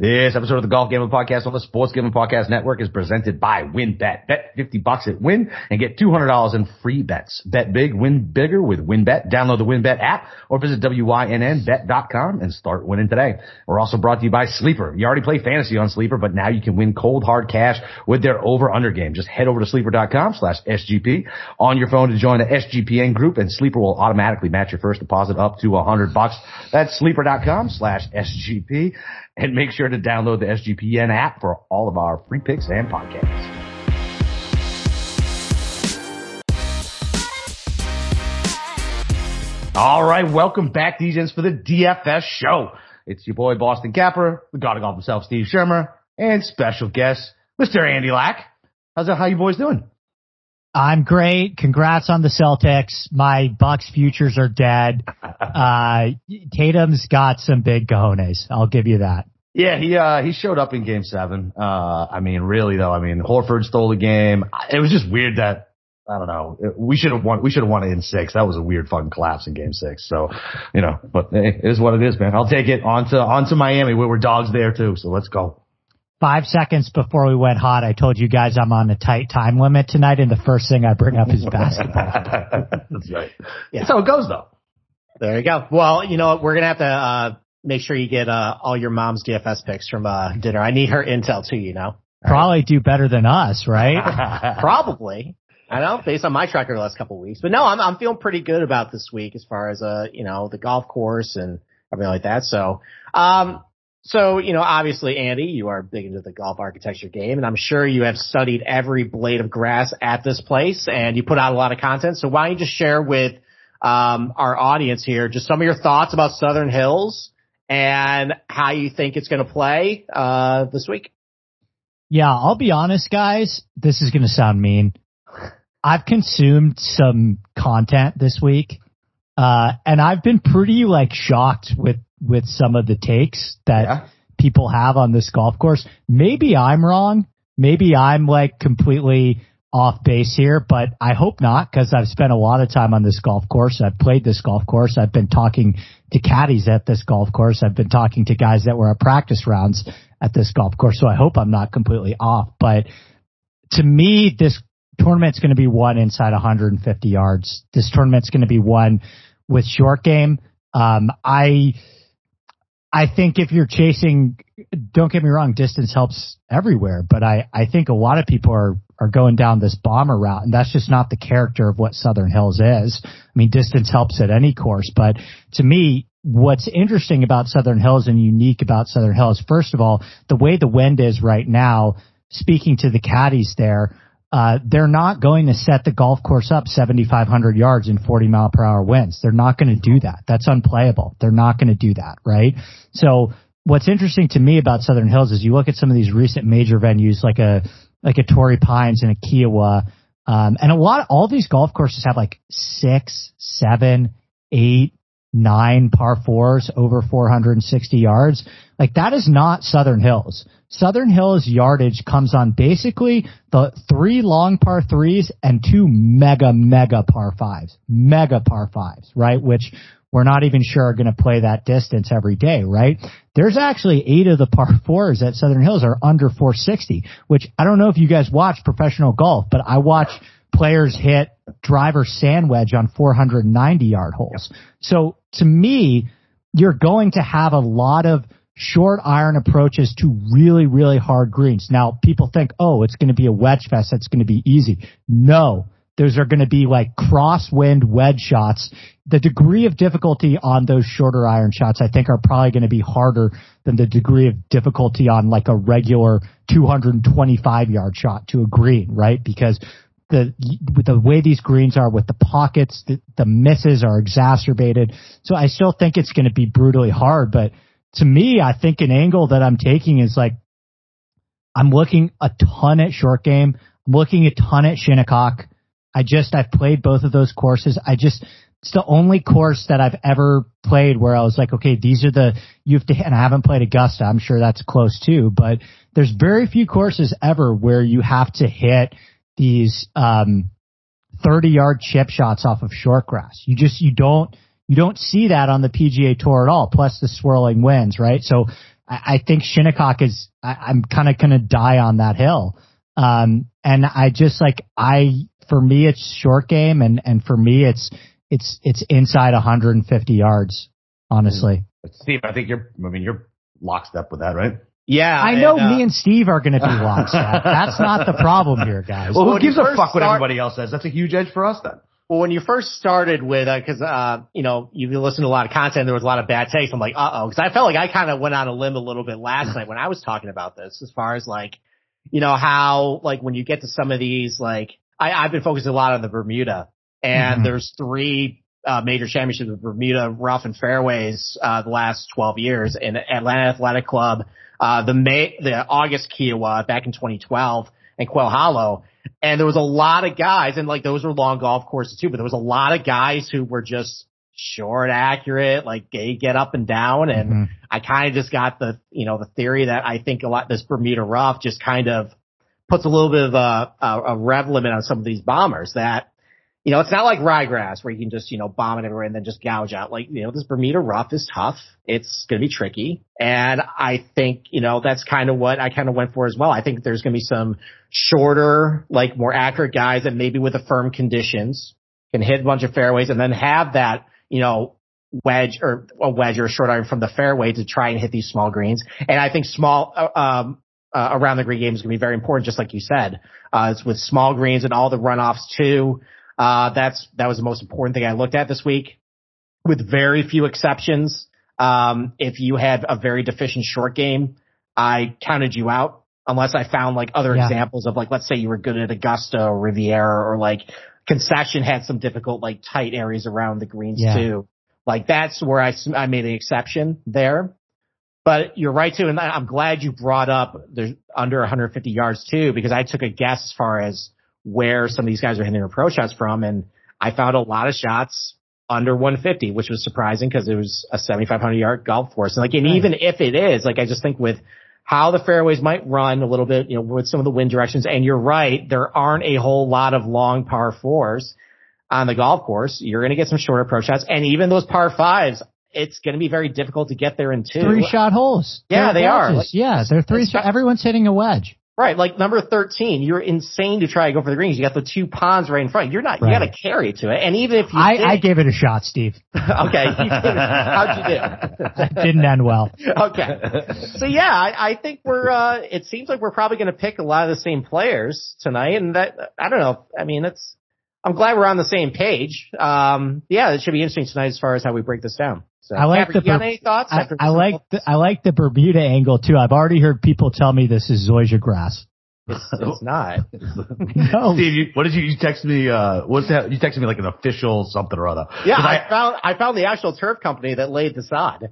This episode of the Golf Gambling Podcast on the Sports Gambling Podcast Network is presented by WynnBET. Bet 50 bucks at Wynn and get $200 in free bets. Bet big, win bigger with WynnBET. Download the WynnBET app or visit WYNNBet.com and start winning today. We're also brought to you by Sleeper. You already play fantasy on Sleeper, but now you can win cold hard cash with their over under game. Just head over to sleeper.com slash SGP on your phone to join the SGPN group and Sleeper will automatically match your first deposit up to 100 bucks. That's sleeper.com slash SGP and make sure to download the SGPN app for all of our free picks and podcasts. All right, welcome back, DJs, for the DFS show. It's your boy Boston Capper, the god of golf himself, Steve Schirmer, and special guest, Mr. Andy Lack. How's that? How you boys doing? I'm great. Congrats on the Celtics. My Bucks futures are dead. Uh, Tatum's got some big cojones. I'll give you that. Yeah, he uh he showed up in game seven. Uh I mean, really though, I mean, Horford stole the game. It was just weird that I don't know. We should have won. We should have won it in six. That was a weird fucking collapse in game six. So, you know, but it is what it is, man. I'll take it on to on to Miami. We were dogs there too. So let's go. Five seconds before we went hot, I told you guys I'm on a tight time limit tonight, and the first thing I bring up is basketball. That's right. Yeah. That's how it goes, though. There you go. Well, you know? We're gonna have to uh, make sure you get uh, all your mom's DFS picks from uh, dinner. I need her intel too. You know. Probably right. do better than us, right? Probably. I know, based on my tracker the last couple of weeks. But no, I'm I'm feeling pretty good about this week as far as uh, you know, the golf course and everything like that. So um so, you know, obviously, Andy, you are big into the golf architecture game, and I'm sure you have studied every blade of grass at this place, and you put out a lot of content. So why don't you just share with um, our audience here just some of your thoughts about Southern Hills and how you think it's going to play uh, this week? Yeah, I'll be honest, guys. This is going to sound mean. I've consumed some content this week, uh, and I've been pretty like shocked with with some of the takes that yeah. people have on this golf course. Maybe I'm wrong. Maybe I'm like completely off base here, but I hope not because I've spent a lot of time on this golf course. I've played this golf course. I've been talking to caddies at this golf course. I've been talking to guys that were at practice rounds at this golf course. So I hope I'm not completely off, but to me, this tournament's going to be won inside 150 yards. This tournament's going to be won with short game. Um, I, I think if you're chasing, don't get me wrong, distance helps everywhere, but I, I think a lot of people are, are going down this bomber route and that's just not the character of what Southern Hills is. I mean, distance helps at any course, but to me, what's interesting about Southern Hills and unique about Southern Hills, first of all, the way the wind is right now, speaking to the caddies there, uh, they're not going to set the golf course up 7,500 yards in 40 mile per hour winds. They're not going to do that. That's unplayable. They're not going to do that, right? So what's interesting to me about Southern Hills is you look at some of these recent major venues like a, like a Torrey Pines and a Kiawah, um, and a lot, all these golf courses have like six, seven, eight, nine par fours over 460 yards. Like that is not Southern Hills. Southern Hills yardage comes on basically the three long par threes and two mega, mega par fives. Mega par fives, right? Which we're not even sure are going to play that distance every day, right? There's actually eight of the par fours at Southern Hills are under 460, which I don't know if you guys watch professional golf, but I watch players hit driver sand wedge on 490 yard holes. So to me, you're going to have a lot of short iron approaches to really, really hard greens. Now, people think, oh, it's going to be a wedge fest. That's going to be easy. No, those are going to be like crosswind wedge shots. The degree of difficulty on those shorter iron shots, I think, are probably going to be harder than the degree of difficulty on like a regular 225 yard shot to a green, right? Because the the way these greens are with the pockets, the, the misses are exacerbated. So I still think it's going to be brutally hard, but to me, I think an angle that I'm taking is like, I'm looking a ton at short game. I'm looking a ton at Shinnecock. I just, I've played both of those courses. I just, it's the only course that I've ever played where I was like, okay, these are the, you have to, and I haven't played Augusta. I'm sure that's close too, but there's very few courses ever where you have to hit these, um, 30 yard chip shots off of short grass. You just, you don't, you don't see that on the PGA Tour at all, plus the swirling winds, right? So I, I think Shinnecock is, I, I'm kind of going to die on that hill. Um, and I just like, I, for me, it's short game and, and for me, it's, it's, it's inside 150 yards, honestly. Steve, I think you're, I mean, you're lockstep with that, right? Yeah, I know and, uh, me and Steve are going to be lockstep. That's not the problem here, guys. Well, who when gives a first fuck what start- everybody else says? That's a huge edge for us then. Well, when you first started with, uh 'cause uh, you know, you listened to a lot of content, there was a lot of bad takes. I'm like, uh oh, because I felt like I kind of went on a limb a little bit last night when I was talking about this, as far as like, you know, how like when you get to some of these, like, I, I've been focusing a lot on the Bermuda, and Mhm. there's three uh, major championships of Bermuda rough and fairways uh, the last 12 years in Atlanta Athletic Club, uh, the May, the August Kiawah back in 2012, and Quail Hollow. And there was a lot of guys, and like those were long golf courses too, but there was a lot of guys who were just short, accurate, like they get up and down. And Mhm. I kind of just got the, you know, the theory that I think a lot, this Bermuda rough just kind of puts a little bit of a, a, a rev limit on some of these bombers that, you know, it's not like ryegrass where you can just, you know, bomb it everywhere and then just gouge out. Like, you know, this Bermuda rough is tough. It's going to be tricky. And I think, you know, that's kind of what I kind of went for as well. I think there's going to be some shorter, like more accurate guys that maybe with the firm conditions can hit a bunch of fairways and then have that, you know, wedge or a wedge or a short iron from the fairway to try and hit these small greens. And I think small, uh, um, uh, around the green game is going to be very important, just like you said. Uh, it's with small greens and all the runoffs too. Uh, that's, that was the most important thing I looked at this week with very few exceptions. Um, if you had a very deficient short game, I counted you out unless I found like other Yeah. examples of like, let's say you were good at Augusta or Riviera or like concession had some difficult like tight areas around the greens Yeah. too. Like that's where I, I made an exception there. But you're right too, and I'm glad you brought up the under 150 yards too, because I took a guess as far as where some of these guys are hitting their approach shots from, and I found a lot of shots under 150, which was surprising because it was a 7,500 yard golf course. And like, and even if it is, like, I just think with how the fairways might run a little bit, you know, with some of the wind directions, and you're right, there aren't a whole lot of long par fours on the golf course. You're going to get some shorter approach shots, and even those par fives, it's going to be very difficult to get there in two. Three shot holes. Yeah, They're they are. Like- yeah, they're three. Shot. Everyone's hitting a wedge. Right, like number 13, you're insane to try to go for the greens. You got the two ponds right in front. You're not, you got to carry to it. And even if you I, did, I gave it a shot, Steve. okay, you how'd you do? It didn't end well. okay. So yeah, I, I think we're, uh, it seems like we're probably going to pick a lot of the same players tonight. And that, I don't know. I mean, it's, I'm glad we're on the same page. Um, yeah, it should be interesting tonight as far as how we break this down. So, I like Capper, the you got any thoughts? I, I like the, I like the Bermuda angle too. I've already heard people tell me this is zoysia grass. It's, it's not. No. Steve, you, what did you, you text me, uh, what's that? You texted me like an official something or other. Yeah, I, found I found the actual turf company that laid the sod,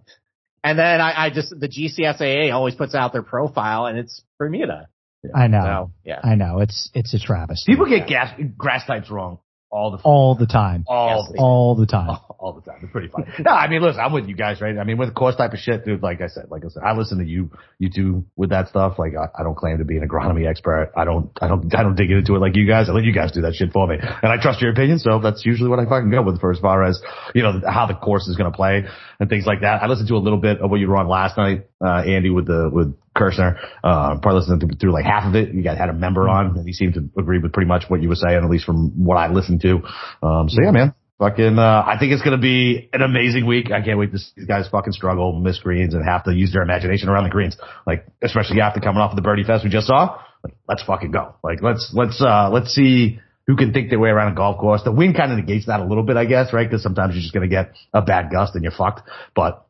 and then I, I just the GCSAA always puts out their profile, and it's Bermuda. I know. So yeah, I know. It's it's a travesty. people get gas, grass types wrong all the all the time. all Yes, All the time. all, the time. It's pretty funny. no, I mean, listen, I'm with you guys, right? I mean, with the course type of shit, dude. Like I said, like I said, I listen to you, you two with that stuff. Like I, I don't claim to be an agronomy expert. I don't, I don't, I don't dig into it like you guys. I let you guys do that shit for me, and I trust your opinion. So that's usually what I fucking go with for as far as you know how the course is going to play and things like that. I listened to a little bit of what you were on last night, uh, Andy, with the with Kirshner. Uh, probably listened to, through like half of it. You guys had a member on, and he seemed to agree with pretty much what you were saying, at least from what I listened to. Um, so yeah, man. Fucking, uh, I think it's gonna be an amazing week. I can't wait to see these guys fucking struggle, miss greens, and have to use their imagination around the greens. Like, especially after coming off of the birdie fest we just saw. Like, let's fucking go. Like, let's, let's, uh, let's see who can think their way around a golf course. The wind kind of negates that a little bit, I guess, right? Cause sometimes you're just gonna get a bad gust and you're fucked, but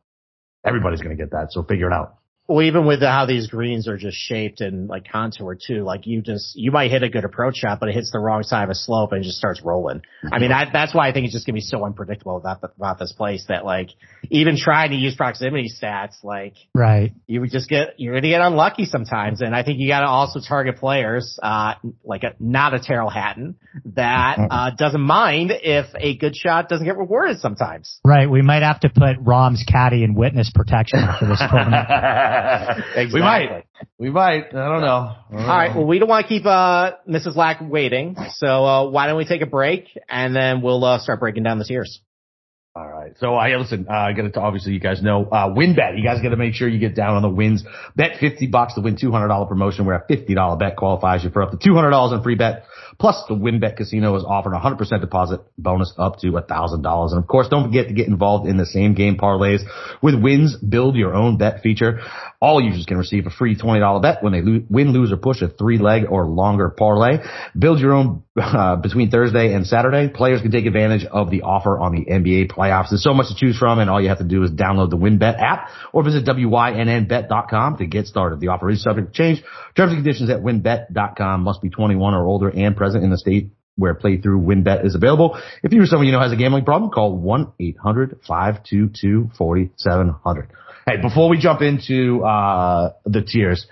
everybody's gonna get that. So figure it out. Well, even with how these greens are just shaped and like contoured too, like you just you might hit a good approach shot, but it hits the wrong side of a slope and it just starts rolling. I mean, I, that's why I think it's just gonna be so unpredictable about about this place that like even trying to use proximity stats, like Right. you would just get you're gonna get unlucky sometimes. And I think you got to also target players, uh, like a not a Tyrrell Hatton that uh, doesn't mind if a good shot doesn't get rewarded sometimes. Right. We might have to put Rahm's caddy in witness protection after this tournament. We might. We might. I don't know. I don't All right. know. Well, we don't want to keep uh, Mrs. Lack waiting, so uh, why don't we take a break and then we'll uh, start breaking down the tiers. All right. So I listen. Uh, I got to obviously you guys know uh, WynnBET. You guys got to make sure you get down on the wins. Bet fifty bucks to win two hundred dollar promotion where a fifty dollar bet qualifies you for up to two hundred dollars in free bet. Plus, the WynnBET Casino is offering a hundred percent deposit bonus up to a thousand dollars. And of course, don't forget to get involved in the same game parlays with Wynn's Build Your Own Bet feature. All users can receive a free twenty dollar bet when they lo- win, lose, or push a three leg or longer parlay. Build your own uh, between Thursday and Saturday. Players can take advantage of the offer on the NBA playoffs. There's so much to choose from, and all you have to do is download the WynnBET app or visit wynnbet.com to get started. The offer is subject to change. Terms and conditions at wynnbet.com must be 21 or older and present in the state where playthrough WynnBET is available. If you or someone you know has a gambling problem, call 1-800-522-4700. Hey, before we jump into uh, the tiers,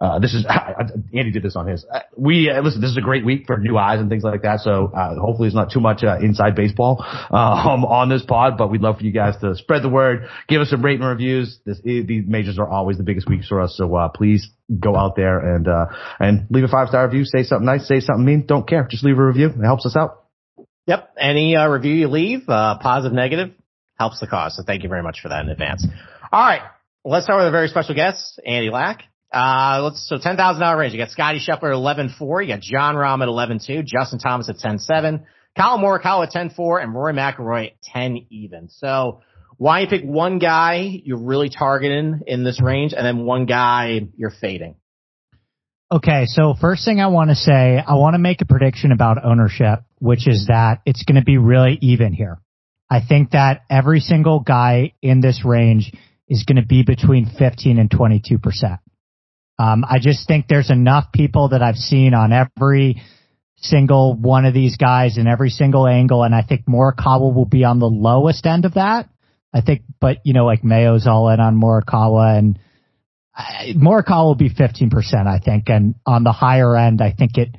uh, this is Andy did this on his. Uh, we uh, listen. This is a great week for new eyes and things like that. So uh, hopefully, it's not too much uh, inside baseball um, on this pod. But we'd love for you guys to spread the word, give us some rating reviews. This, these majors are always the biggest weeks for us. So uh, please go out there and and leave a five star review. Say something nice. Say something mean. Don't care. Just leave a review. It helps us out. Yep. Any review you leave, positive, negative, helps the cause. So thank you very much for that in advance. All right. Let's start with a very special guest, Andy Lack. Uh, let's, so $10,000 range. You got Scotty Scheffler at 11-4. You got Jon Rahm at 11-2. Justin Thomas at 10-7. Collin Morikawa at 10-4 and Rory McIlroy at 10 even. So why you pick one guy you're really targeting in this range and then one guy you're fading? Okay, so first thing I want to say, I want to make a prediction about ownership, which is that it's going to be really even here. I think that every single guy in this range is going to be between 15 and 22 percent. Um, I just think there's enough people that I've seen on every single one of these guys in every single angle, and I think Morikawa will be on the lowest end of that. I think, but you know, like Mayo's all in on Morikawa, and I, Morikawa will be 15%, I think, and on the higher end, I think it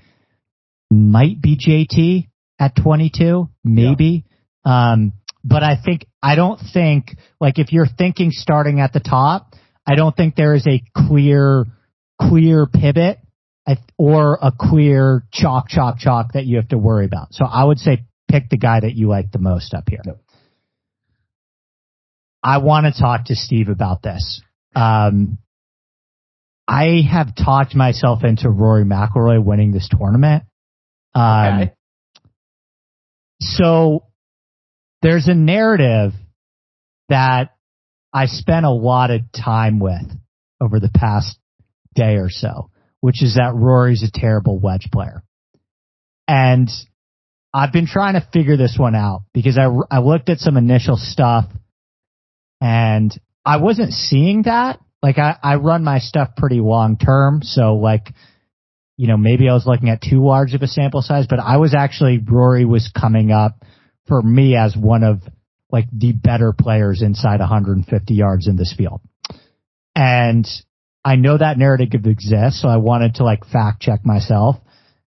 might be JT at 22, maybe. Yeah. Um, but I think I don't think like if you're thinking starting at the top, I don't think there is a clear clear pivot or a clear chalk, chalk, chalk that you have to worry about. So I would say pick the guy that you like the most up here. Yep. I want to talk to Steve about this. Um, I have talked myself into Rory McIlroy winning this tournament. Um, okay. So there's a narrative that I spent a lot of time with over the past day or so, which is that Rory's a terrible wedge player. And I've been trying to figure this one out because I, I looked at some initial stuff and I wasn't seeing that. Like I, I run my stuff pretty long term. So like, you know, maybe I was looking at too large of a sample size, but I was actually, Rory was coming up for me as one of like the better players inside 150 yards in this field. And I know that narrative exists, so I wanted to like fact check myself.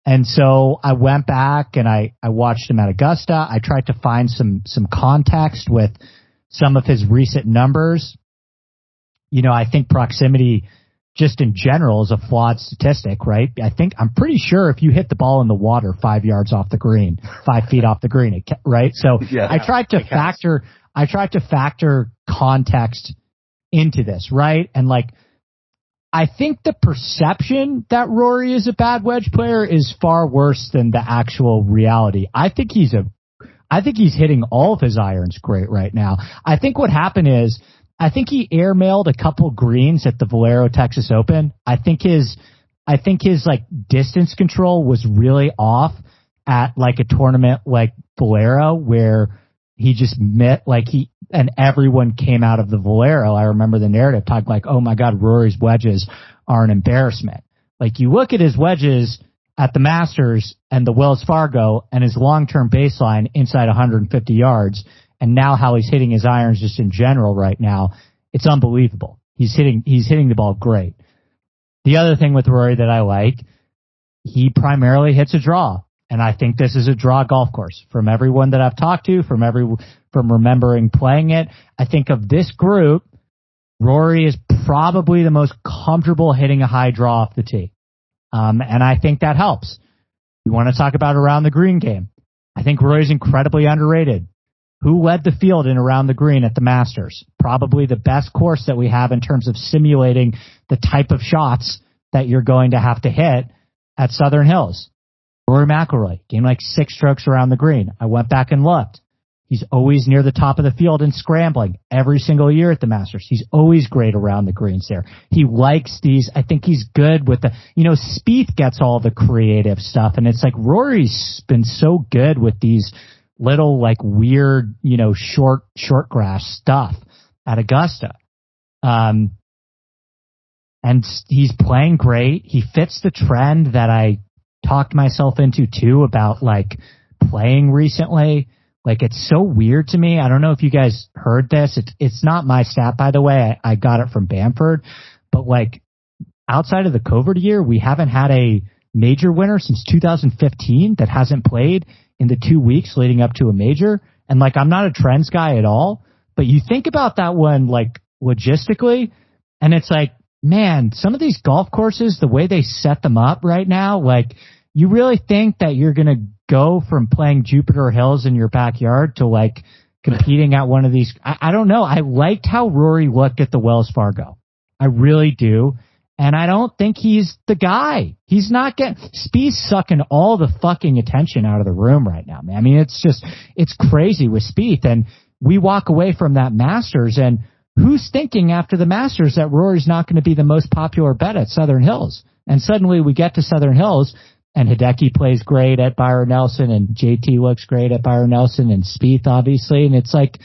And so I went back and I, I watched him at Augusta. I tried to find some, some context with some of his recent numbers. You know, I think proximity just in general is a flawed statistic, right? I think, I'm pretty sure if you hit the ball in the water five yards off the green, five feet off the green, it, right? So yeah, I tried to factor, I tried to factor context into this, right? And like, I think the perception that Rory is a bad wedge player is far worse than the actual reality. I think he's a, I think he's hitting all of his irons great right now. I think what happened is, I think he airmailed a couple greens at the Valero Texas Open. I think his, I think his like distance control was really off at like a tournament like Valero where he just met like he and everyone came out of the Valero. I remember the narrative talking like, "Oh my God, Rory's wedges are an embarrassment." Like you look at his wedges at the Masters and the Wells Fargo and his long-term baseline inside 150 yards, and now how he's hitting his irons just in general right now, it's unbelievable. He's hitting he's hitting the ball great. The other thing with Rory that I like, he primarily hits a draw. And I think this is a draw golf course from everyone that I've talked to, from every, from remembering playing it. I think of this group, Rory is probably the most comfortable hitting a high draw off the tee. Um, and I think that helps. You want to talk about around the green game. I think Rory's incredibly underrated. Who led the field in around the green at the Masters? Probably the best course that we have in terms of simulating the type of shots that you're going to have to hit at Southern Hills. Rory McIlroy gained like six strokes around the green. I went back and looked. He's always near the top of the field and scrambling every single year at the Masters. He's always great around the greens there. He likes these. I think he's good with the, you know, Spieth gets all the creative stuff and it's like Rory's been so good with these little like weird, you know, short, short grass stuff at Augusta. Um, and he's playing great. He fits the trend that I talked myself into too about like playing recently. Like it's so weird to me. I don't know if you guys heard this. It's it's not my stat by the way. I, I got it from Bamford, but like outside of the COVID year, we haven't had a major winner since 2015 that hasn't played in the two weeks leading up to a major. And like I'm not a trends guy at all, but you think about that one like logistically, and it's like, man, some of these golf courses, the way they set them up right now, like you really think that you're gonna go from playing Jupiter Hills in your backyard to like competing at one of these. I, I don't know. I liked how Rory looked at the Wells Fargo. I really do. And I don't think he's the guy. He's not getting, Spieth's sucking all the fucking attention out of the room right now, man. I mean, it's just, it's crazy with Spieth. And we walk away from that Masters and who's thinking after the Masters that Rory's not going to be the most popular bet at Southern Hills? And suddenly we get to Southern Hills and Hideki plays great at Byron Nelson and JT looks great at Byron Nelson and Spieth obviously. And it's like,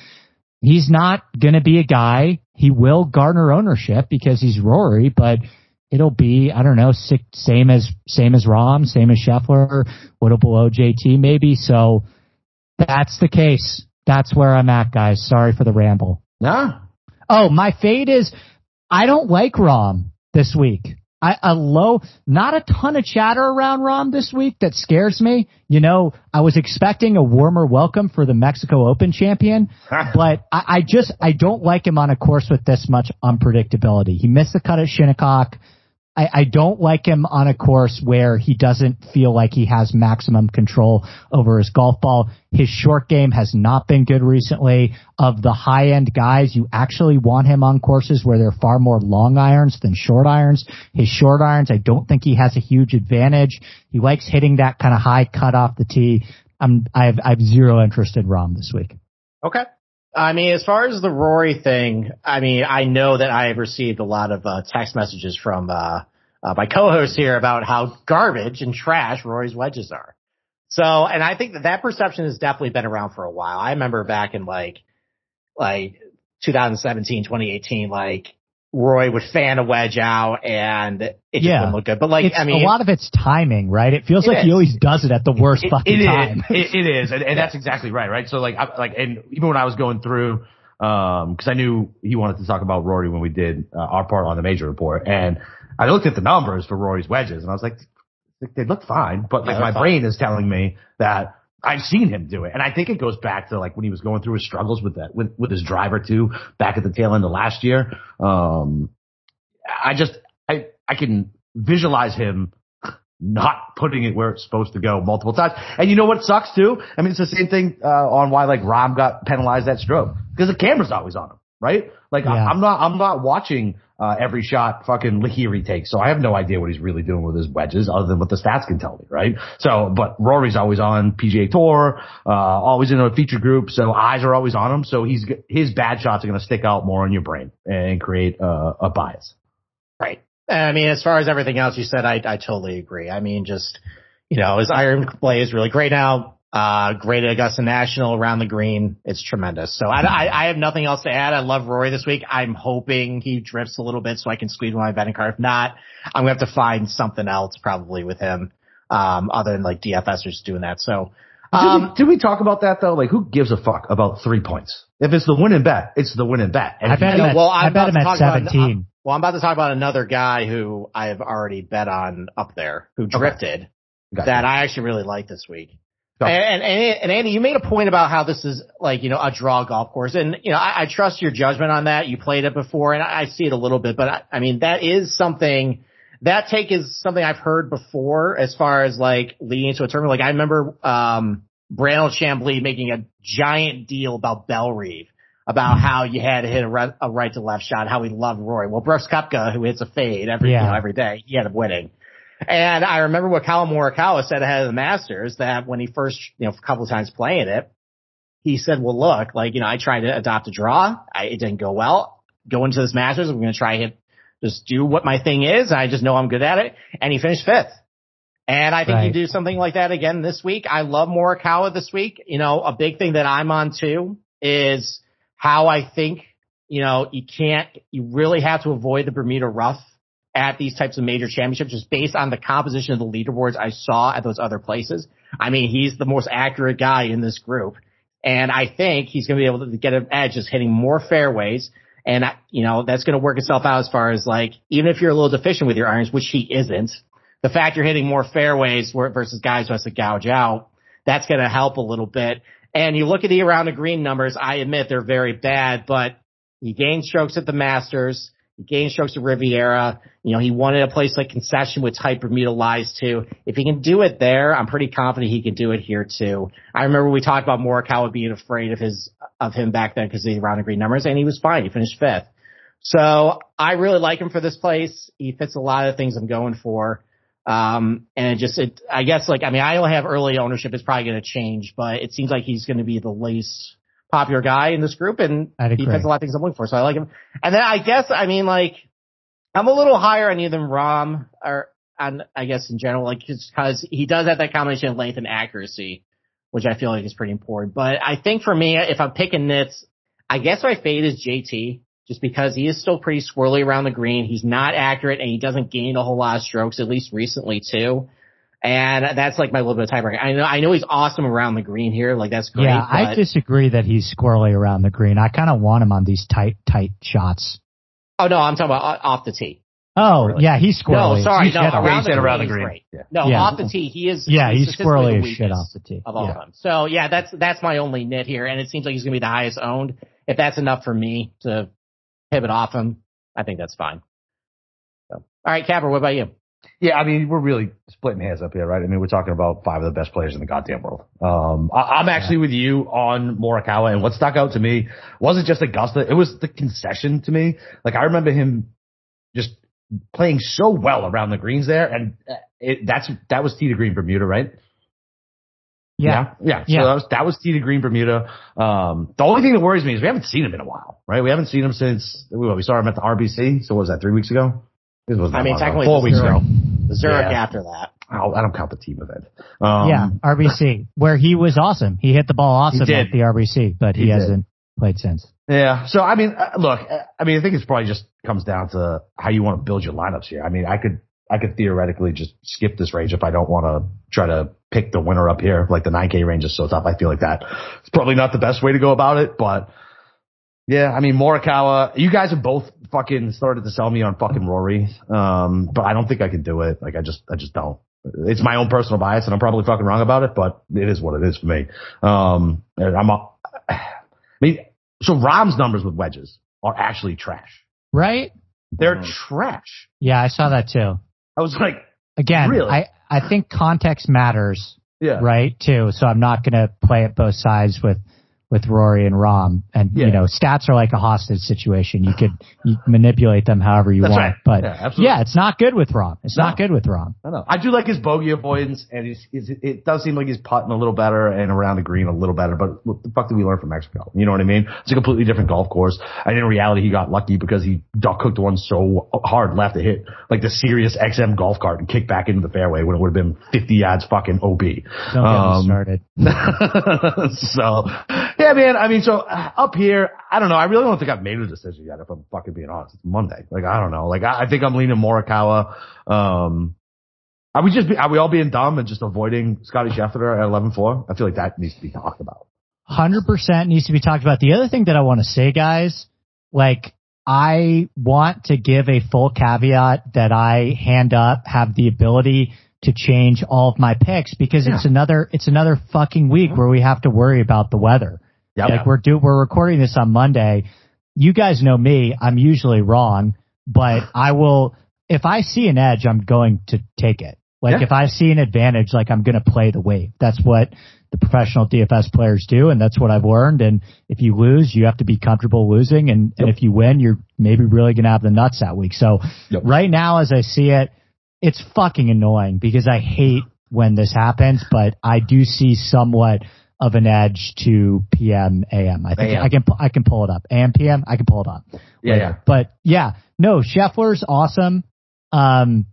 he's not going to be a guy. He will garner ownership because he's Rory, but it'll be, I don't know, same as, same as Rahm, same as Scheffler, little below JT maybe. So that's the case. That's where I'm at, guys. Sorry for the ramble. Nah. Oh, my fade is I don't like Rahm this week. I, a low, not a ton of chatter around Rahm this week that scares me. You know, I was expecting a warmer welcome for the Mexico Open champion, but I, I just, I don't like him on a course with this much unpredictability. He missed the cut at Shinnecock. I, I don't like him on a course where he doesn't feel like he has maximum control over his golf ball. His short game has not been good recently. Of the high end guys, you actually want him on courses where there are far more long irons than short irons. His short irons, I don't think he has a huge advantage. He likes hitting that kind of high cut off the tee. I'm, I have, I have zero interest in Rahm this week. Okay. I mean, as far as the Rory thing, I mean, I know that I have received a lot of uh, text messages from uh, uh, my co-hosts here about how garbage and trash Rory's wedges are. So, and I think that that perception has definitely been around for a while. I remember back in like, like 2017, 2018, like Roy would fan a wedge out and it just Yeah. wouldn't look good. But like, It's, I mean, a lot of it's timing, right? It feels It like he always does it at the worst It- fucking it is. time. It, it is, and, and that's exactly right, right? So like, I, like, and even when I was going through, um, because I knew he wanted to talk about Rory when we did uh, our part on the major report, and I looked at the numbers for Rory's wedges, and I was like, they look fine, but like Yeah, my fine. brain is telling me that. I've seen him do it, and I think it goes back to like when he was going through his struggles with that, with with his driver too, back at the tail end of last year. Um, I just I I can visualize him not putting it where it's supposed to go multiple times. And you know what sucks too? I mean, it's the same thing uh, on why like Rahm got penalized that stroke because the camera's always on him, right? Like I, I'm not I'm not watching uh, every shot fucking Lahiri takes, so I have no idea what he's really doing with his wedges other than what the stats can tell me, right? So, but Rory's always on PGA Tour, uh, always in a feature group, so eyes are always on him. So he's his bad shots are going to stick out more in your brain and create uh, a bias. Right. I mean, as far as everything else you said, I, I totally agree. I mean, just, you know, his iron play is really great now. Uh, great at Augusta National around the green. It's tremendous. So I, I, I have nothing else to add. I love Rory this week. I'm hoping he drifts a little bit so I can squeeze my betting card. If not, I'm going to have to find something else probably with him, um, other than like DFS or just doing that. So, Did, um, we, did we talk about that though? Like, who gives a fuck about three points? If it's the winning bet, it's the winning bet. And I bet him at, well, I I'm bet about him to at talk about- 17. well, I'm about to talk about another guy who I have already bet on up there who drifted Gotcha. that I actually really like this week. And, and, and Andy, you made a point about how this is like, you know, a draw golf course. And, you know, I, I trust your judgment on that. You played it before and I, I see it a little bit, but I, I mean, that is something, that take is something I've heard before as far as like leading into a tournament. Like I remember, um, Brandel Chamblee making a giant deal about Bellerive, about how you had to hit a, right, a right to left shot, how he loved Rory. Well, Brooks Koepka, who hits a fade every, Yeah. you know, every day, he ended up winning. And I remember what Collin Morikawa said ahead of the Masters that when he first, you know, a couple of times playing it, he said, well, look, like, you know, I tried to adopt a draw. I, it didn't go well. Go into this Masters. I'm going to try hit, just do what my thing is. I just know I'm good at it. And he finished fifth. And I think Right. you do something like that again this week. I love Morikawa this week. You know, a big thing that I'm on too is how I think, you know, you can't, you really have to avoid the Bermuda rough at these types of major championships just based on the composition of the leaderboards I saw at those other places. I mean, he's the most accurate guy in this group. And I think he's going to be able to get an edge just hitting more fairways. And, you know, that's going to work itself out as far as like, even if you're a little deficient with your irons, which he isn't, the fact you're hitting more fairways versus guys who has to gouge out, that's going to help a little bit. And you look at the around the green numbers, I admit they're very bad, but he gained strokes at the Masters. He gained strokes at Riviera. You know, he wanted a place like Concession with tight Bermuda lies too. If he can do it there, I'm pretty confident he can do it here too. I remember we talked about Morikawa being afraid of his, of him back then because of the around the green numbers and he was fine. He finished fifth. So I really like him for this place. He fits a lot of the things I'm going for. Um, and it just, it, I guess like, I mean, I only have early ownership. It's probably going to change, but it seems like he's going to be the least popular guy in this group and he fits a lot of things I'm looking for. So I like him. And then I guess, I mean, like, I'm a little higher on you than Rahm or on, I guess in general, like, because he does have that combination of length and accuracy, which I feel like is pretty important. But I think for me, if I'm picking nits, I guess my fade is JT just because he is still pretty swirly around the green. He's not accurate and he doesn't gain a whole lot of strokes, at least recently too. And that's like my little bit of tiebreaker. I know, I know he's awesome around the green here. Like that's great. yeah, I disagree that he's squirrely around the green. I kind of want him on these tight, tight shots. Oh no, I'm talking about off the tee. Oh, Really? yeah, he's squirrely. No, sorry, He's no, off- around, you the, around green the green. Yeah. No, Yeah. off the tee, he is. Yeah, he's statistically squirrely as shit off the tee. of all Yeah. time. So yeah, that's that's my only nit here, and it seems like he's gonna be the highest owned. If that's enough for me to pivot off him, I think that's fine. So, all right, Capper, what about you? Yeah, I mean, we're really splitting hairs up here, right? I mean, we're talking about five of the best players in the goddamn world. Um, I, I'm actually with you on Morikawa, and what stuck out to me wasn't just Augusta; it was the concession to me. Like I remember him just playing so well around the greens there, and uh, it, that's that was tee to green Bermuda, right? Yeah. yeah. Yeah. So that was that was to green Bermuda. Um, the only thing that worries me is we haven't seen him in a while, right? We haven't seen him since we, we saw him at the RBC. So what was that three weeks ago? This wasn't I mean, technically, four the weeks ago. the Zurich Yeah. after that. Oh, I don't count the team event. Um, yeah, RBC, where he was awesome. He hit the ball awesome at the RBC, but he, He hasn't played since. Yeah. So I mean, uh, look, uh, I mean, I think it's probably just comes down to how you want to build your lineups here. I mean, I could, I could theoretically just skip this range if I don't want to try to pick the winner up here. Like the 9K range is so tough. I feel like that it's probably not the best way to go about it, but yeah, I mean, Morikawa, you guys have both fucking started to sell me on fucking Rory. Um, but I don't think I can do it. Like I just, I just don't. It's my own personal bias and I'm probably fucking wrong about it, but it is what it is for me. Um, I'm, a- I mean, so Rahm's numbers with wedges are actually trash. Right? They're Mhm. trash. Yeah, I saw that too. I was like, Again, Really? I, I think context matters, yeah, right? Too. So I'm not going to play it both sides with, with Rory and Rahm. And, Yeah. you know, stats are like a hostage situation. You could you manipulate them however you That's want. right. But Yeah, yeah, it's not good with Rahm. It's No. not good with Rahm. I know. I do like his bogey avoidance, and he's, he's, it does seem like he's putting a little better and around the green a little better. But what the fuck did we learn from Mexico? You know what I mean? It's a completely different golf course. And in reality, he got lucky because he duck hooked one so hard left to hit like the Sirius XM golf cart and kicked back into the fairway when it would have been 50 yards fucking OB. Don't get Um, me started. so, yeah, man. I mean, so uh, up here, I don't know. I really don't think I've made a decision yet. If I'm fucking being honest, it's Monday. Like, I don't know. Like, I, I think I'm leaning Morikawa. Um, are we just be, are we all being dumb and just avoiding Scotty Scheffler at 11-4? I feel like that needs to be talked about. hundred percent needs to be talked about. The other thing that I want to say, guys, like I want to give a full caveat that I hand up have the ability to change all of my picks because it's another it's another fucking week where we have to worry about the weather. Yep. Like we're do we're recording this on Monday. You guys know me. I'm usually wrong, but I will if I see an edge, I'm going to take it. Like Yeah. if I see an advantage, like I'm going to play the wave. That's what the professional DFS players do, and that's what I've learned. And if you lose, you have to be comfortable losing, and, yep. and if you win, you're maybe really going to have the nuts that week. So yep. right now, as I see it, it's fucking annoying because I hate when this happens, but I do see somewhat of an edge to PM AM. I think AM. I can I can pull it up. AM PM I can pull it up. Yeah, yeah. But yeah, no, Scheffler's awesome. Um,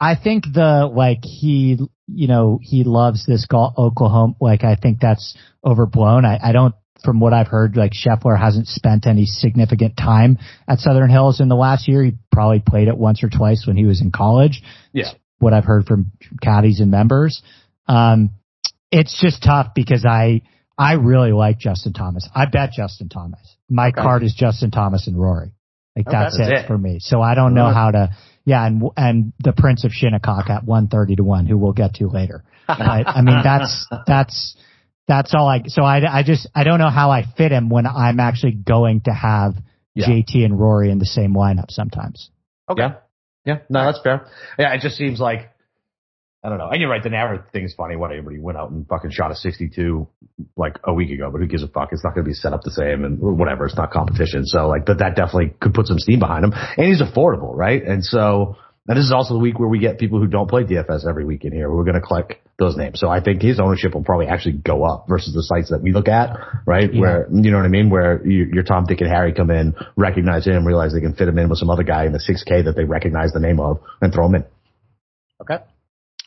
I think the like he you know he loves this Oklahoma. Like I think that's overblown. I, I don't. From what I've heard, like Scheffler hasn't spent any significant time at Southern Hills in the last year. He probably played it once or twice when he was in college. Yeah. What I've heard from caddies and members. Um, it's just tough because I I really like Justin Thomas. I bet Justin Thomas. My okay. card is Justin Thomas and Rory. Like okay, that's, that's it, it, for me. So I don't know how to. Yeah, and and the Prince of Shinnecock at one thirty to one, who we'll get to later. But, I mean, that's that's that's all I. So I I just I don't know how I fit him when I'm actually going to have yeah. JT and Rory in the same lineup sometimes. Okay. Yeah. Yeah. No, that's fair. Yeah, it just seems like I don't know. And you're right. The narrative thing's funny. What everybody went out and fucking shot a 62 like a week ago, but who gives a fuck? It's not going to be set up the same and whatever. It's not competition. So like, but that definitely could put some steam behind him. And he's affordable, right? And so, and this is also the week where we get people who don't play DFS every week in here. We're going to collect those names. So I think his ownership will probably actually go up versus the sites that we look at, right? Yeah. Where, you know what I mean? Where you, your Tom, Dick, and Harry come in, recognize him, realize they can fit him in with some other guy in the 6K that they recognize the name of and throw him in. Okay.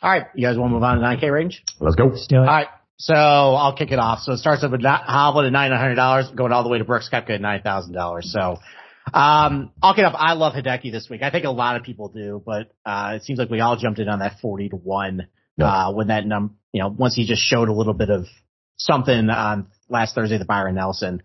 All right, you guys want to move on to 9K range? Let's go. Let's do it. All right, so I'll kick it off. So it starts up with Hovland at $900, going all the way to Brooks Koepka at $9,000. So um, I'll get up. I love Hideki this week. I think a lot of people do, but uh, it seems like we all jumped in on that 40 to 1 uh, when that num, you know, once he just showed a little bit of something on last Thursday, the Byron Nelson.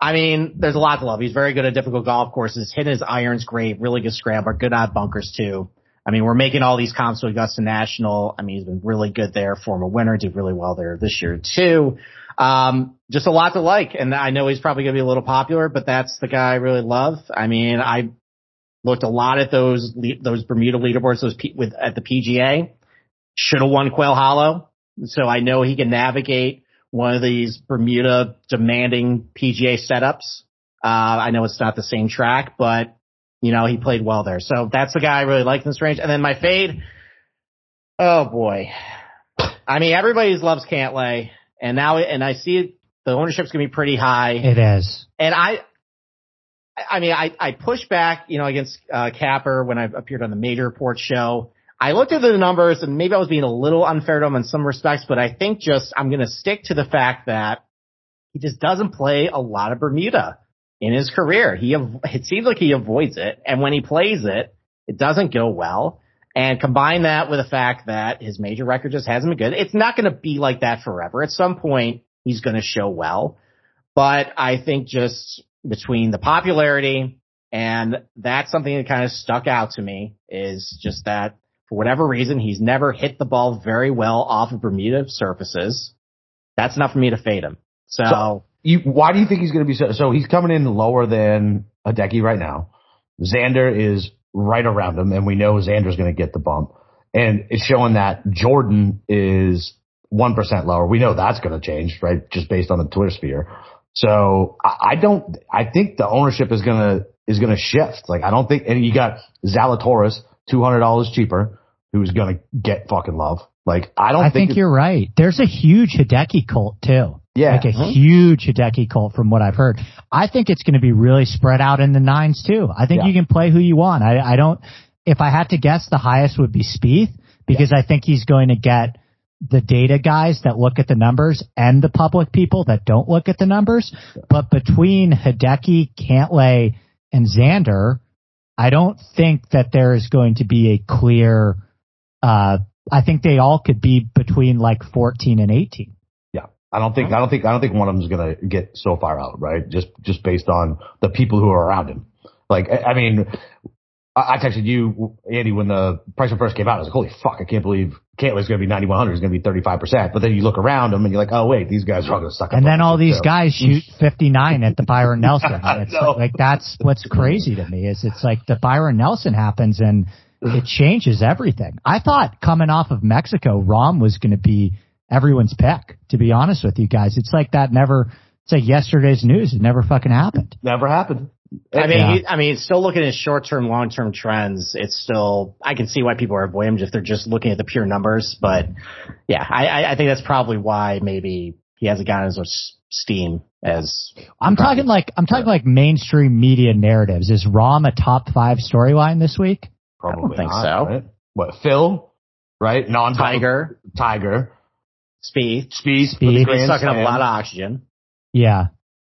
I mean, there's a lot to love. He's very good at difficult golf courses. Hitting his irons great, really good scrambler, good odd bunkers too. I mean, we're making all these comps to Augusta National. I mean, he's been really good there, former winner, did really well there this year too. Um, just a lot to like. And I know he's probably going to be a little popular, but that's the guy I really love. I mean, I looked a lot at those, those Bermuda leaderboards, those P, with, at the PGA. Should have won Quail Hollow. So I know he can navigate one of these Bermuda demanding PGA setups. Uh, I know it's not the same track, but you know, he played well there. So that's the guy I really like in this range. And then my fade, oh boy. I mean, everybody loves Cantlay, and now, and I see it, the ownership's gonna be pretty high. It is. And I, I mean, I, I pushed back, you know, against, uh, Capper when I appeared on the major report show. I looked at the numbers and maybe I was being a little unfair to him in some respects, but I think just I'm going to stick to the fact that he just doesn't play a lot of Bermuda in his career. He, it seems like he avoids it. And when he plays it, it doesn't go well. And combine that with the fact that his major record just hasn't been good. It's not going to be like that forever. At some point, he's going to show well. But I think just between the popularity and that's something that kind of stuck out to me is just that for whatever reason, he's never hit the ball very well off of Bermuda surfaces. That's enough for me to fade him. so, so you, why do you think he's going to be so? So he's coming in lower than Hideki right now. Xander is right around him, and we know Xander's going to get the bump. And it's showing that Jordan is one percent lower. We know that's going to change, right? Just based on the Twitter sphere. So I, I don't. I think the ownership is gonna is gonna shift. Like I don't think. And you got Zalatoris, two hundred dollars cheaper, who's gonna get fucking love. Like I don't. I think, think you're right. There's a huge Hideki cult too. Yeah. Like a huh huge Hideki cult from what I've heard. I think it's going to be really spread out in the nines too. I think yeah. you can play who you want. I, I don't, if I had to guess, the highest would be Spieth because yeah. I think he's going to get the data guys that look at the numbers and the public people that don't look at the numbers. But between Hideki, Cantlay, and Xander, I don't think that there is going to be a clear, uh, I think they all could be between like 14 and 18. I don't think I don't think I don't think one of them is gonna get so far out, right? Just just based on the people who are around him. Like I mean, I, texted you, Andy, when the price first came out. I was like, holy fuck, I can't believe Cantlay's going to be 9100. It's going to be 35%. But then you look around them and you're like, oh wait, these guys are all going to suck. And then all these guys shoot 59 at the Byron Nelson. It's like, like, that's what's crazy to me is it's like the Byron Nelson happens and it changes everything. I thought coming off of Mexico, Rahm was going to be everyone's pick. To be honest with you guys, it's like that never. It's like yesterday's news. It never fucking happened. Never happened. I mean, Yeah. he, I mean, still looking at short term, long term trends. It's still, I can see why people are avoiding him if they're just looking at the pure numbers. But yeah, I, I, I think that's probably why maybe he hasn't gotten as much steam as I'm talking like I'm talking like mainstream media narratives. Is Rahm a top five storyline this week? Probably i think not, so. Right? What Phil? Right? Non Tiger, Tiger. Speed. Speed. Speed. with He's Grand sucking up a lot of oxygen. Yeah.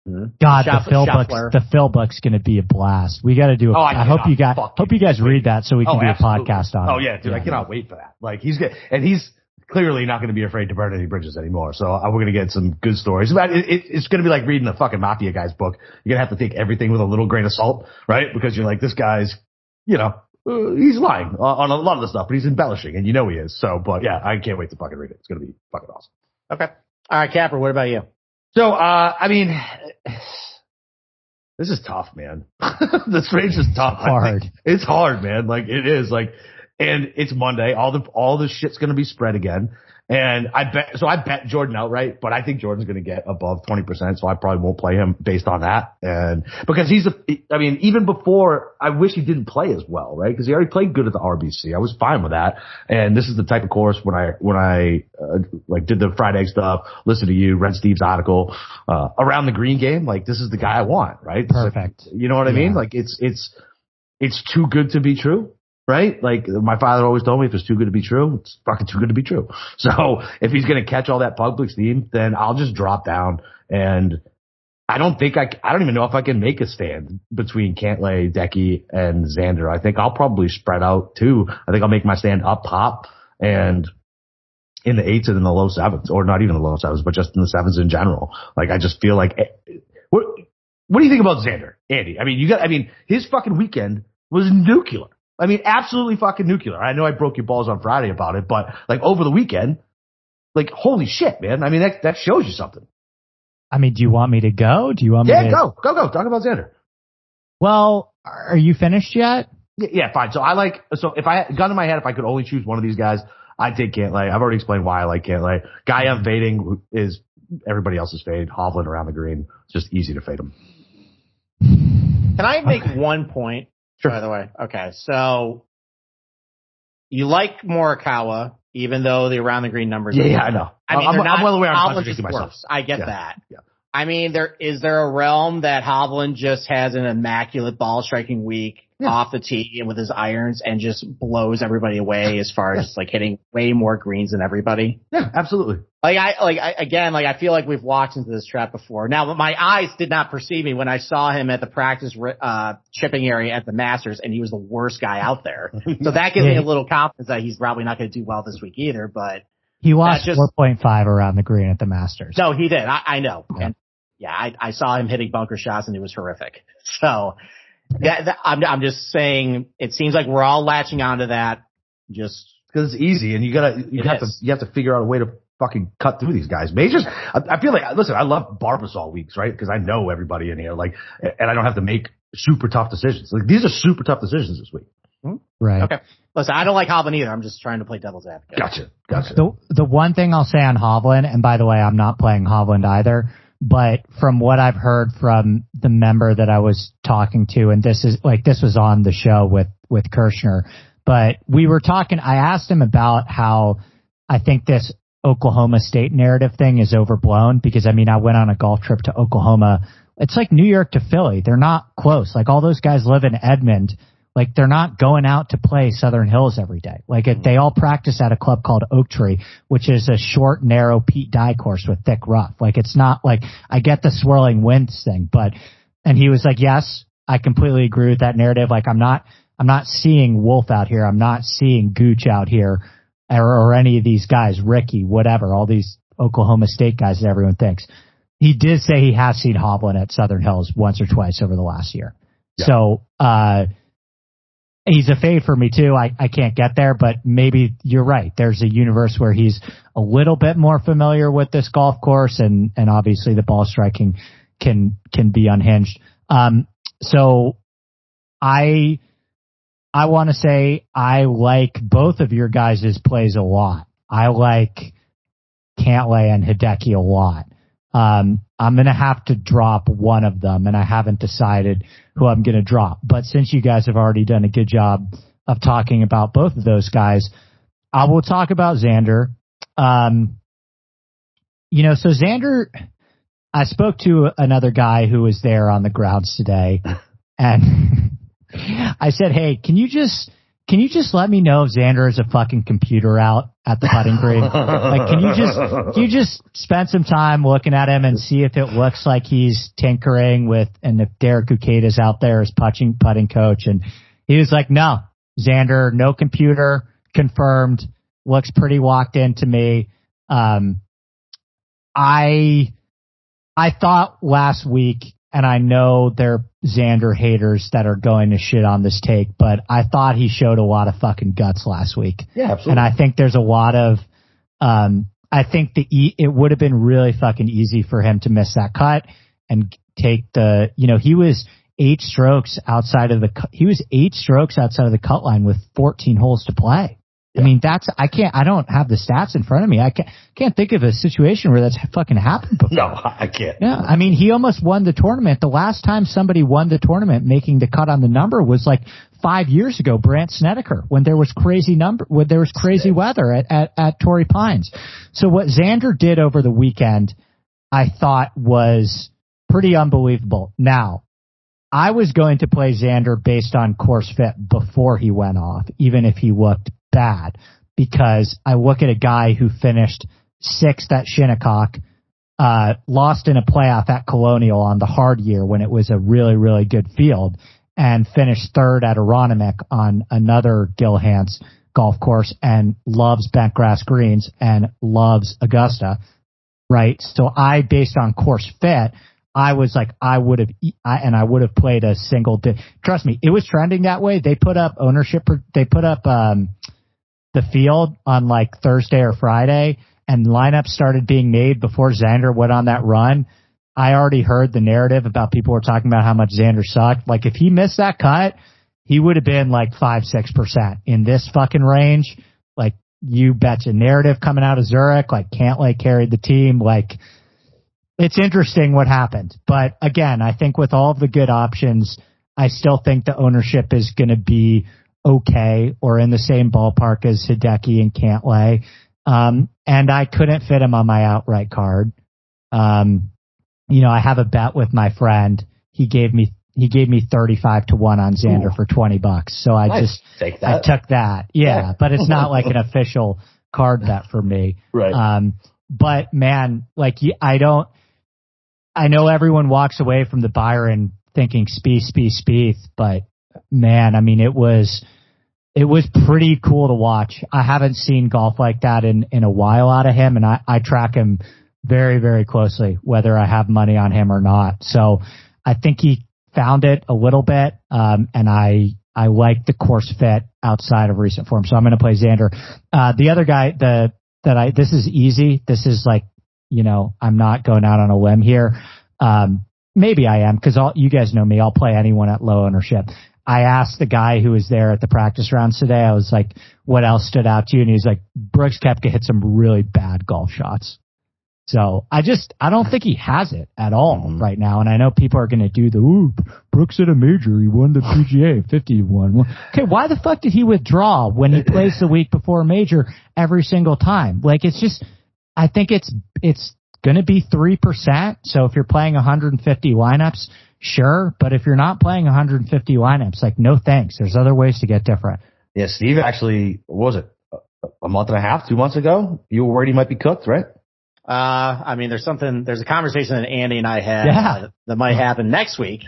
Mhm. God, Shuff- the Phil book's Shuffler. the Phil book's going to be a blast. We got to do. A, Oh, I I, hope you guys fucking hope you guys wait. read that so we can Oh, do a podcast on it. Oh yeah, dude, I cannot wait for that. Like he's good, and he's clearly not going to be afraid to burn any bridges anymore. So uh, we're going to get some good stories. But it, it, it's going to be like reading a fucking mafia guy's book. You're going to have to take everything with a little grain of salt, right? Because you're like, this guy's, you know, uh, he's lying on a lot of the stuff, but he's embellishing, and you know he is. So, but yeah, I can't wait to fucking read it. It's going to be fucking awesome. Okay. All right, Capper, what about you? So, uh, I mean, this is tough, man. this range is tough. Hard. It's hard, man. Like it is like, and it's Monday. All the, all the shit's going to be spread again. And I bet, so I bet Jordan outright, but I think Jordan's going to get above 20%. So I probably won't play him based on that. And because he's a, I mean, even before, I wish he didn't play as well, right? Cause he already played good at the RBC. I was fine with that. And this is the type of course when I, when I, uh, like did the Friday stuff, listen to you, read Steve's article, uh, around the green game. Like this is the guy I want, right? Perfect. you know what I mean? Yeah. Like it's, it's, it's too good to be true. Right? Like my father always told me if it's too good to be true, it's fucking too good to be true. So if he's going to catch all that public steam, then I'll just drop down and I don't think I, I don't even know if I can make a stand between Cantlay, Deki, and Xander. I think I'll probably spread out too. I think I'll make my stand up top and in the eights and in the low sevens, or not even the low sevens, but just in the sevens in general. Like I just feel like, eh, what, what do you think about Xander, Andy? I mean, you got, I mean, his fucking weekend was nuclear. I mean, absolutely fucking nuclear. I know I broke your balls on Friday about it, but like over the weekend, like holy shit, man. I mean, that, that shows you something. I mean, do you want me to go? Do you want me Yeah, to go, go, go. Talk about Xander. Well, are you finished yet? Yeah, yeah, fine. So I like, so if I had gun in my head, if I could only choose one of these guys, I'd take Cantlay. I've already explained why I like Cantlay. Guy I'm fading is everybody else's fade. Hovland around the green. It's just easy to fade him. Can I make one point? By the way, okay. So you like Morikawa, even though the around the green numbers. Yeah, are yeah. I know. I mean, I'm, I'm not, well aware I'm contradicting myself. I get Yeah, that. yeah. I mean, there is there a realm that Hovland just has an immaculate ball striking week Yeah. off the tee and with his irons and just blows everybody away as far as like hitting way more greens than everybody. Yeah, absolutely. Like I like I, again, like I feel like we've walked into this trap before. Now, my eyes did not perceive me when I saw him at the practice uh chipping area at the Masters, and he was the worst guy out there. So that gives me a little confidence that he's probably not going to do well this week either. But He lost just- 4.5 around the green at the Masters. no, he did. I, I know. Yeah. And yeah, I, I saw him hitting bunker shots, and it was horrific. So that, that I'm I'm just saying, it seems like we're all latching onto that. Just because it's easy and you gotta you have is. to you have to figure out a way to fucking cut through these guys. Majors, I, I feel like listen, I love Barbasol weeks, right? Because I know everybody in here, like, and I don't have to make super tough decisions. Like these are super tough decisions this week. Hmm? Right. okay. Listen, I don't like Hovland either. I'm just trying to play devil's advocate. Gotcha, gotcha. The the one thing I'll say on Hovland, and by the way, I'm not playing Hovland either, but from what I've heard from the member that I was talking to, and this is like this was on the show with with Kirshner, but we were talking. I asked him about how I think this Oklahoma State narrative thing is overblown because I mean I went on a golf trip to Oklahoma. It's like New York to Philly. They're not close. Like all those guys live in Edmond. Like they're not going out to play Southern Hills every day. Like it, they all practice at a club called Oak Tree, which is a short, narrow Pete Dye course with thick rough. Like it's not like I get the swirling winds thing, but and he was like, yes, I completely agree with that narrative. Like I'm not, I'm not seeing Wolff out here. I'm not seeing Gooch out here or, or any of these guys, Rickie, whatever, all these Oklahoma State guys that everyone thinks. He did say he has seen Hovland at Southern Hills once or twice over the last year. Yeah. So, uh, he's a fade for me too. I, I can't get there, but maybe you're right. There's a universe where he's a little bit more familiar with this golf course and, and obviously the ball striking can, can be unhinged. Um, so I, I want to say I like both of your guys' plays a lot. I like Cantlay and Hideki a lot. Um, I'm going to have to drop one of them and I haven't decided who I'm going to drop. But since you guys have already done a good job of talking about both of those guys, I will talk about Xander. Um, you know, so Xander, I spoke to another guy who was there on the grounds today and I said, Hey, can you just, can you just let me know if Xander is a fucking computer out at the putting green? like, can you just, can you just spend some time looking at him and see if it looks like he's tinkering with, and if Derek Uyeda is out there as putting, putting coach? And he was like, no, Xander, no computer confirmed, looks pretty walked in to me. Um, I, I thought last week and I know they're Xander haters that are going to shit on this take, but I thought he showed a lot of fucking guts last week. Yeah, absolutely. And I think there's a lot of, um, I think the e- it would have been really fucking easy for him to miss that cut and take the, you know, he was eight strokes outside of the, he was eight strokes outside of the cut line with 14 holes to play. I mean, that's, I can't, I don't have the stats in front of me. I can't, can't think of a situation where that's fucking happened before. no, I can't. Yeah, I mean, he almost won the tournament. The last time somebody won the tournament making the cut on the number was like five years ago, Brandt Snedeker, when there was crazy number, when there was crazy weather at, at, at Torrey Pines. So what Xander did over the weekend, I thought was pretty unbelievable. Now, I was going to play Xander based on course fit before he went off, even if he looked bad, because I look at a guy who finished sixth at Shinnecock, uh, lost in a playoff at Colonial on the hard year when it was a really, really good field and finished third at Aronimink on another Gil Hanse golf course and loves bent grass greens and loves Augusta, right? So I, based on course fit, I was like, I would have, I, and I would have played a single. Di- Trust me, it was trending that way. They put up ownership. They put up um, the field on like Thursday or Friday, and lineups started being made before Xander went on that run. I already heard the narrative about people were talking about how much Xander sucked. Like if he missed that cut, he would have been like five, six percent in this fucking range. Like you betcha narrative coming out of Zurich, like Cantlay carried the team. Like it's interesting what happened. But again, I think with all of the good options, I still think the ownership is going to be okay or in the same ballpark as Hideki and Cantlay. Um, and I couldn't fit him on my outright card. Um, you know, I have a bet with my friend. He gave me he gave me 35 to 1 on Xander Ooh. for 20 bucks. So I Nice. just Take I took that. Yeah, Yeah. but it's not like an official card bet for me. right. Um, but man, like I don't, I know everyone walks away from the Byron thinking Spieth, Spieth, Spieth, but man, I mean, it was, it was pretty cool to watch. I haven't seen golf like that in, in a while out of him and I, I track him very, very closely, whether I have money on him or not. So I think he found it a little bit. Um, and I, I like the course fit outside of recent form. So I'm going to play Xander. Uh, the other guy, the, that I, this is easy. This is like, you know, I'm not going out on a limb here. Um, maybe I am because all you guys know me. I'll play anyone at low ownership. I asked the guy who was there at the practice rounds today. I was like, what else stood out to you? And he's like, Brooks Koepka hit some really bad golf shots. So I just, I don't think he has it at all Mhm. now. And I know people are going to do the, ooh, Brooks at a major. He won the PGA 51. Okay. Why the fuck did he withdraw when he plays the week before a major every single time? Like it's just, I think it's, it's going to be 3%. So if you're playing 150 lineups, sure. But if you're not playing 150 lineups, like no thanks. There's other ways to get different. yeah, Steve actually, what was it? A- A month and a half, two months ago? You were worried he might be cooked, right? Uh, I mean, there's something, there's a conversation that Andy and I had Yeah. uh, that might happen next week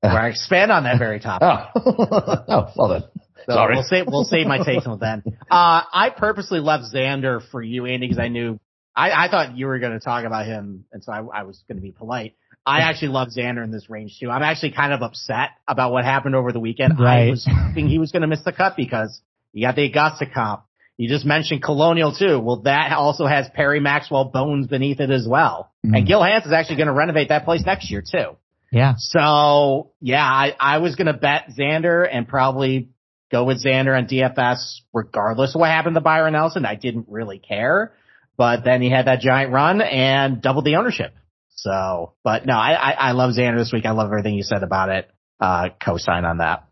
where I expand on that very topic. Oh. oh, well then. So Sorry. we'll save we'll save my takes until then. Uh, I purposely left Xander for you, Andy, because I knew I, I thought you were going to talk about him, and so I, I was going to be polite. I actually love Xander in this range too. I'm actually kind of upset about what happened over the weekend. I was thinking he was going to miss the cut because you got the Augusta comp. You just mentioned Colonial too. Well, that also has Perry Maxwell bones beneath it as well. Mm. And Gil Hanse is actually going to renovate that place next year too. Yeah. So yeah, I, I was gonna bet Xander and probably go with Xander on DFS regardless of what happened to Byron Nelson. I didn't really care, but then he had that giant run and doubled the ownership. So, but no, I, I, I love Xander this week. I love everything you said about it. Uh, co-sign on that.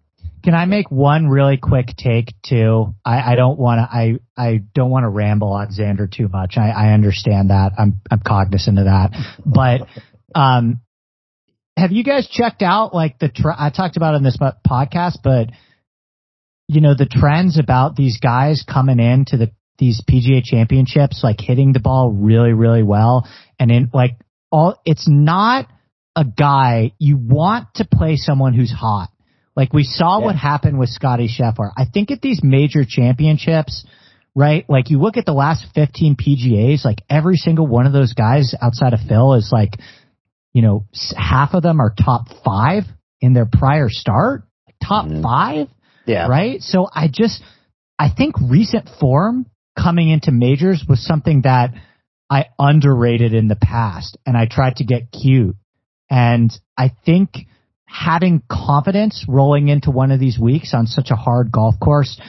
Can I make one really quick take too? I, I don't want to. I I don't want to ramble on Xander too much. I, I understand that. I'm I'm cognizant of that. But um, have you guys checked out like the? Tra- I talked about in this podcast, but you know the trends about these guys coming into the these PGA championships, like hitting the ball really really well, and in like all. It's not a guy you want to play someone who's hot like we saw yeah. what happened with Scotty Scheffler. I think at these major championships, right? Like you look at the last 15 PGAs, like every single one of those guys outside of Phil is like, you know, half of them are top five in their prior start, top mm-hmm. five. Yeah. Right. So I just, I think recent form coming into majors was something that I underrated in the past and I tried to get cute. And I think having confidence rolling into one of these weeks on such a hard golf course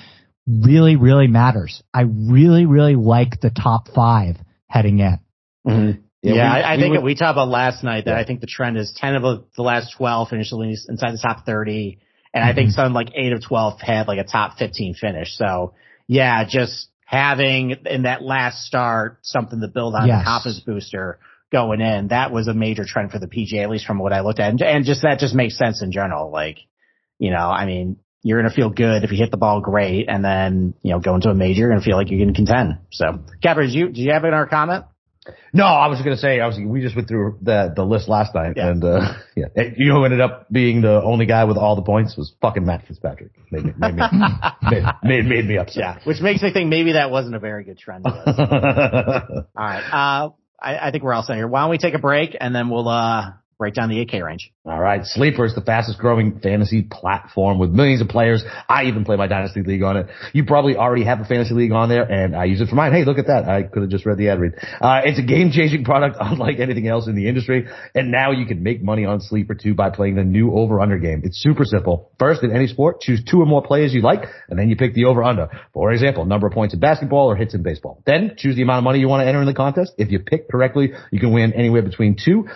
really, really matters. I really, really like the top five heading in. Mm-hmm. Yeah, yeah we, I, I we think would, we talked about last night that yeah. I think the trend is 10 of the last 12 finished inside the top 30. And mm-hmm. I think mm-hmm. some like 8 of 12 had like a top 15 finish. So yeah, just having in that last start something to build on yes. the confidence booster going in, that was a major trend for the PGA, at least from what I looked at. And, and just that just makes sense in general. Like, you know, I mean, you're going to feel good if you hit the ball great and then, you know, go into a major, you're going to feel like you're going to contend. So, Capper, did you, did you have another comment? No, I was going to say, I was, we just went through the, the list last night yeah. and, uh, yeah, you know, ended up being the only guy with all the points was fucking Matt Fitzpatrick. Made me, made me, made, made, made, me upset. Yeah, which makes me think maybe that wasn't a very good trend. all right. Uh, I, I think we're all set here. Why don't we take a break and then we'll uh, break down the 8K range. All right. Sleeper is the fastest growing fantasy platform with millions of players. I even play my dynasty league on it. You probably already have a fantasy league on there and I use it for mine. Hey, look at that. I could have just read the ad read. Uh, it's a game changing product unlike anything else in the industry. And now you can make money on Sleeper too by playing the new over under game. It's super simple. First, in any sport, choose two or more players you like and then you pick the over under. For example, number of points in basketball or hits in baseball. Then choose the amount of money you want to enter in the contest. If you pick correctly, you can win anywhere between two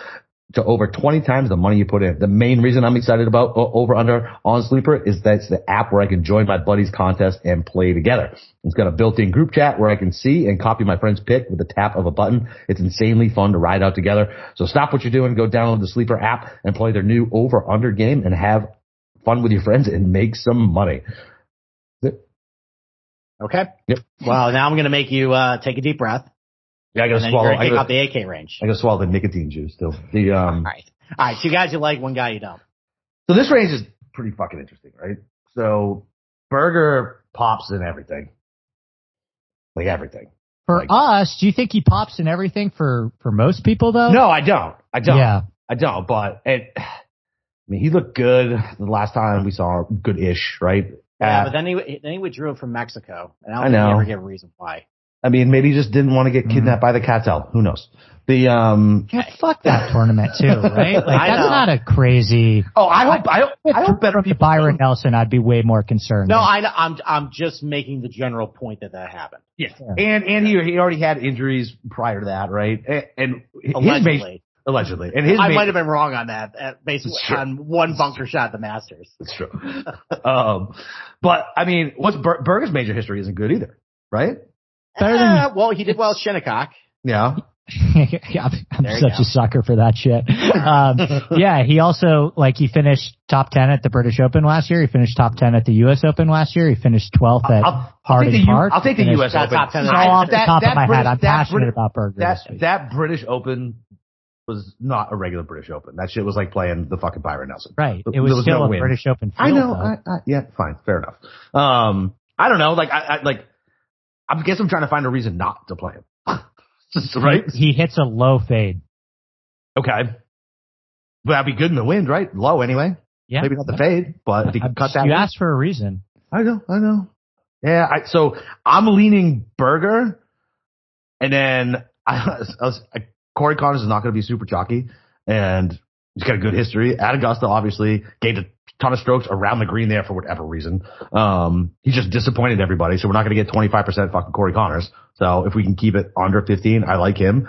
to over 20 times the money you put in. The main reason I'm excited about over under on Sleeper is that it's the app where I can join my buddies contest and play together. It's got a built-in group chat where I can see and copy my friend's pick with the tap of a button. It's insanely fun to ride out together. So stop what you're doing, go download the Sleeper app and play their new over under game and have fun with your friends and make some money. Okay. Yep. Well, now I'm going to make you uh, take a deep breath. Yeah, I gotta swallow. I gotta, out the 8K range. I gotta swallow the nicotine juice still. The um. All right. All right. Two guys you like, one guy you don't. So this range is pretty fucking interesting, right? So Berger pops in everything, like everything. For like, us, do you think he pops in everything for for most people though? No, I don't. I don't. Yeah. I don't. But it, I mean, he looked good the last time we saw him, good-ish, right? Yeah, uh, but then he then he withdrew from Mexico, and I don't I know. ever give a reason why. I mean, maybe he just didn't want to get kidnapped mm-hmm. by the cartel. Who knows? The um, yeah, fuck that tournament too, right? Like that's not a crazy. Oh, I hope I, I, I hope better people. Byron Nelson, I'd be way more concerned. No, I, I'm I'm just making the general point that that happened. Yeah, yeah. and and he he already had injuries prior to that, right? And, and allegedly. Major, allegedly, and his I might have been wrong on that, based on one bunker shot at the Masters. That's true. um, but I mean, what's Ber- Berger's major history isn't good either, right? Better than uh, well, he did well at Shinnecock. Yeah. yeah, I'm such a sucker for that shit. Um, yeah, he also like he finished top ten at the British Open last year. He finished top ten at the U.S. Open last year. He finished twelfth at I'll, Harding Park. I'll take the U.S. Open. Top 10 so off the top of my British, head, I'm passionate British, about Berger. That that British Open was not a regular British Open. That shit was like playing the fucking Byron Nelson. Right. It was, was still no a win. British Open. Field, I know. I, I, yeah, fine, fair enough. Um, I don't know. Like I, I like I guess I'm trying to find a reason not to play him. right? He, he, hits a low fade. Okay. But that'd be good in the wind, right? Low anyway. Yeah. Maybe not the fade, but if he can cut that. You wind. asked for a reason. I know, I know. Yeah, I, so I'm leaning Berger, and then I, I was, I, Corey Conners is not going to be super chalky, and he's got a good history at Augusta. Obviously, gained a ton of strokes around the green there for whatever reason. Um, he just disappointed everybody. So we're not going to get 25% fucking Corey Conners. So if we can keep it under 15, I like him.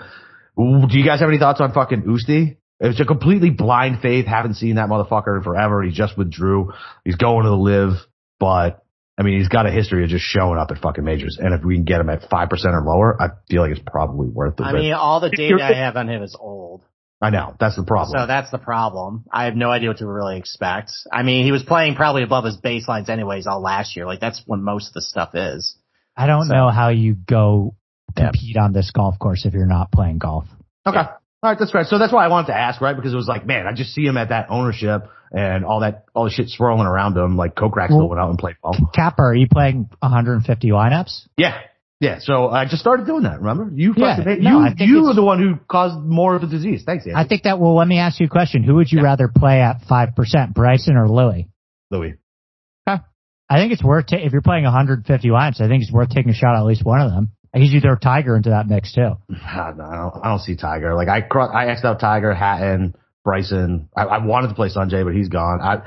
Do you guys have any thoughts on fucking Oosty? It's a completely blind faith. Haven't seen that motherfucker in forever. He just withdrew. He's going to the LIV, but I mean, he's got a history of just showing up at fucking majors. And if we can get him at 5% or lower, I feel like it's probably worth it. I mean, all the data I have on him is old. I know. That's the problem. So that's the problem. I have no idea what to really expect. I mean, he was playing probably above his baselines anyways all last year. Like that's when most of the stuff is. I don't so. know how you go compete on this golf course if you're not playing golf. Okay. Yeah. All right, that's right. So that's why I wanted to ask, right? Because it was like, man, I just see him at that ownership and all that, all the shit swirling around him. Like Kokrak still well, went out and played ball. Capper, are you playing 150 lineups? Yeah. Yeah, so I just started doing that. Remember, you yeah, no, you you were the one who caused more of the disease. Thanks, Andy. I think that. Well, let me ask you a question. Who would you yeah. rather play at five percent, Bryson or Louis? Louis. Okay. I think it's worth if you're playing 150 lines. I think it's worth taking a shot at least one of them. I guess you throw Tiger into that mix too. I don't, I don't see Tiger. Like I, I X'd out Tiger, Hatton, Bryson. I, I wanted to play Sungjae, but he's gone. I,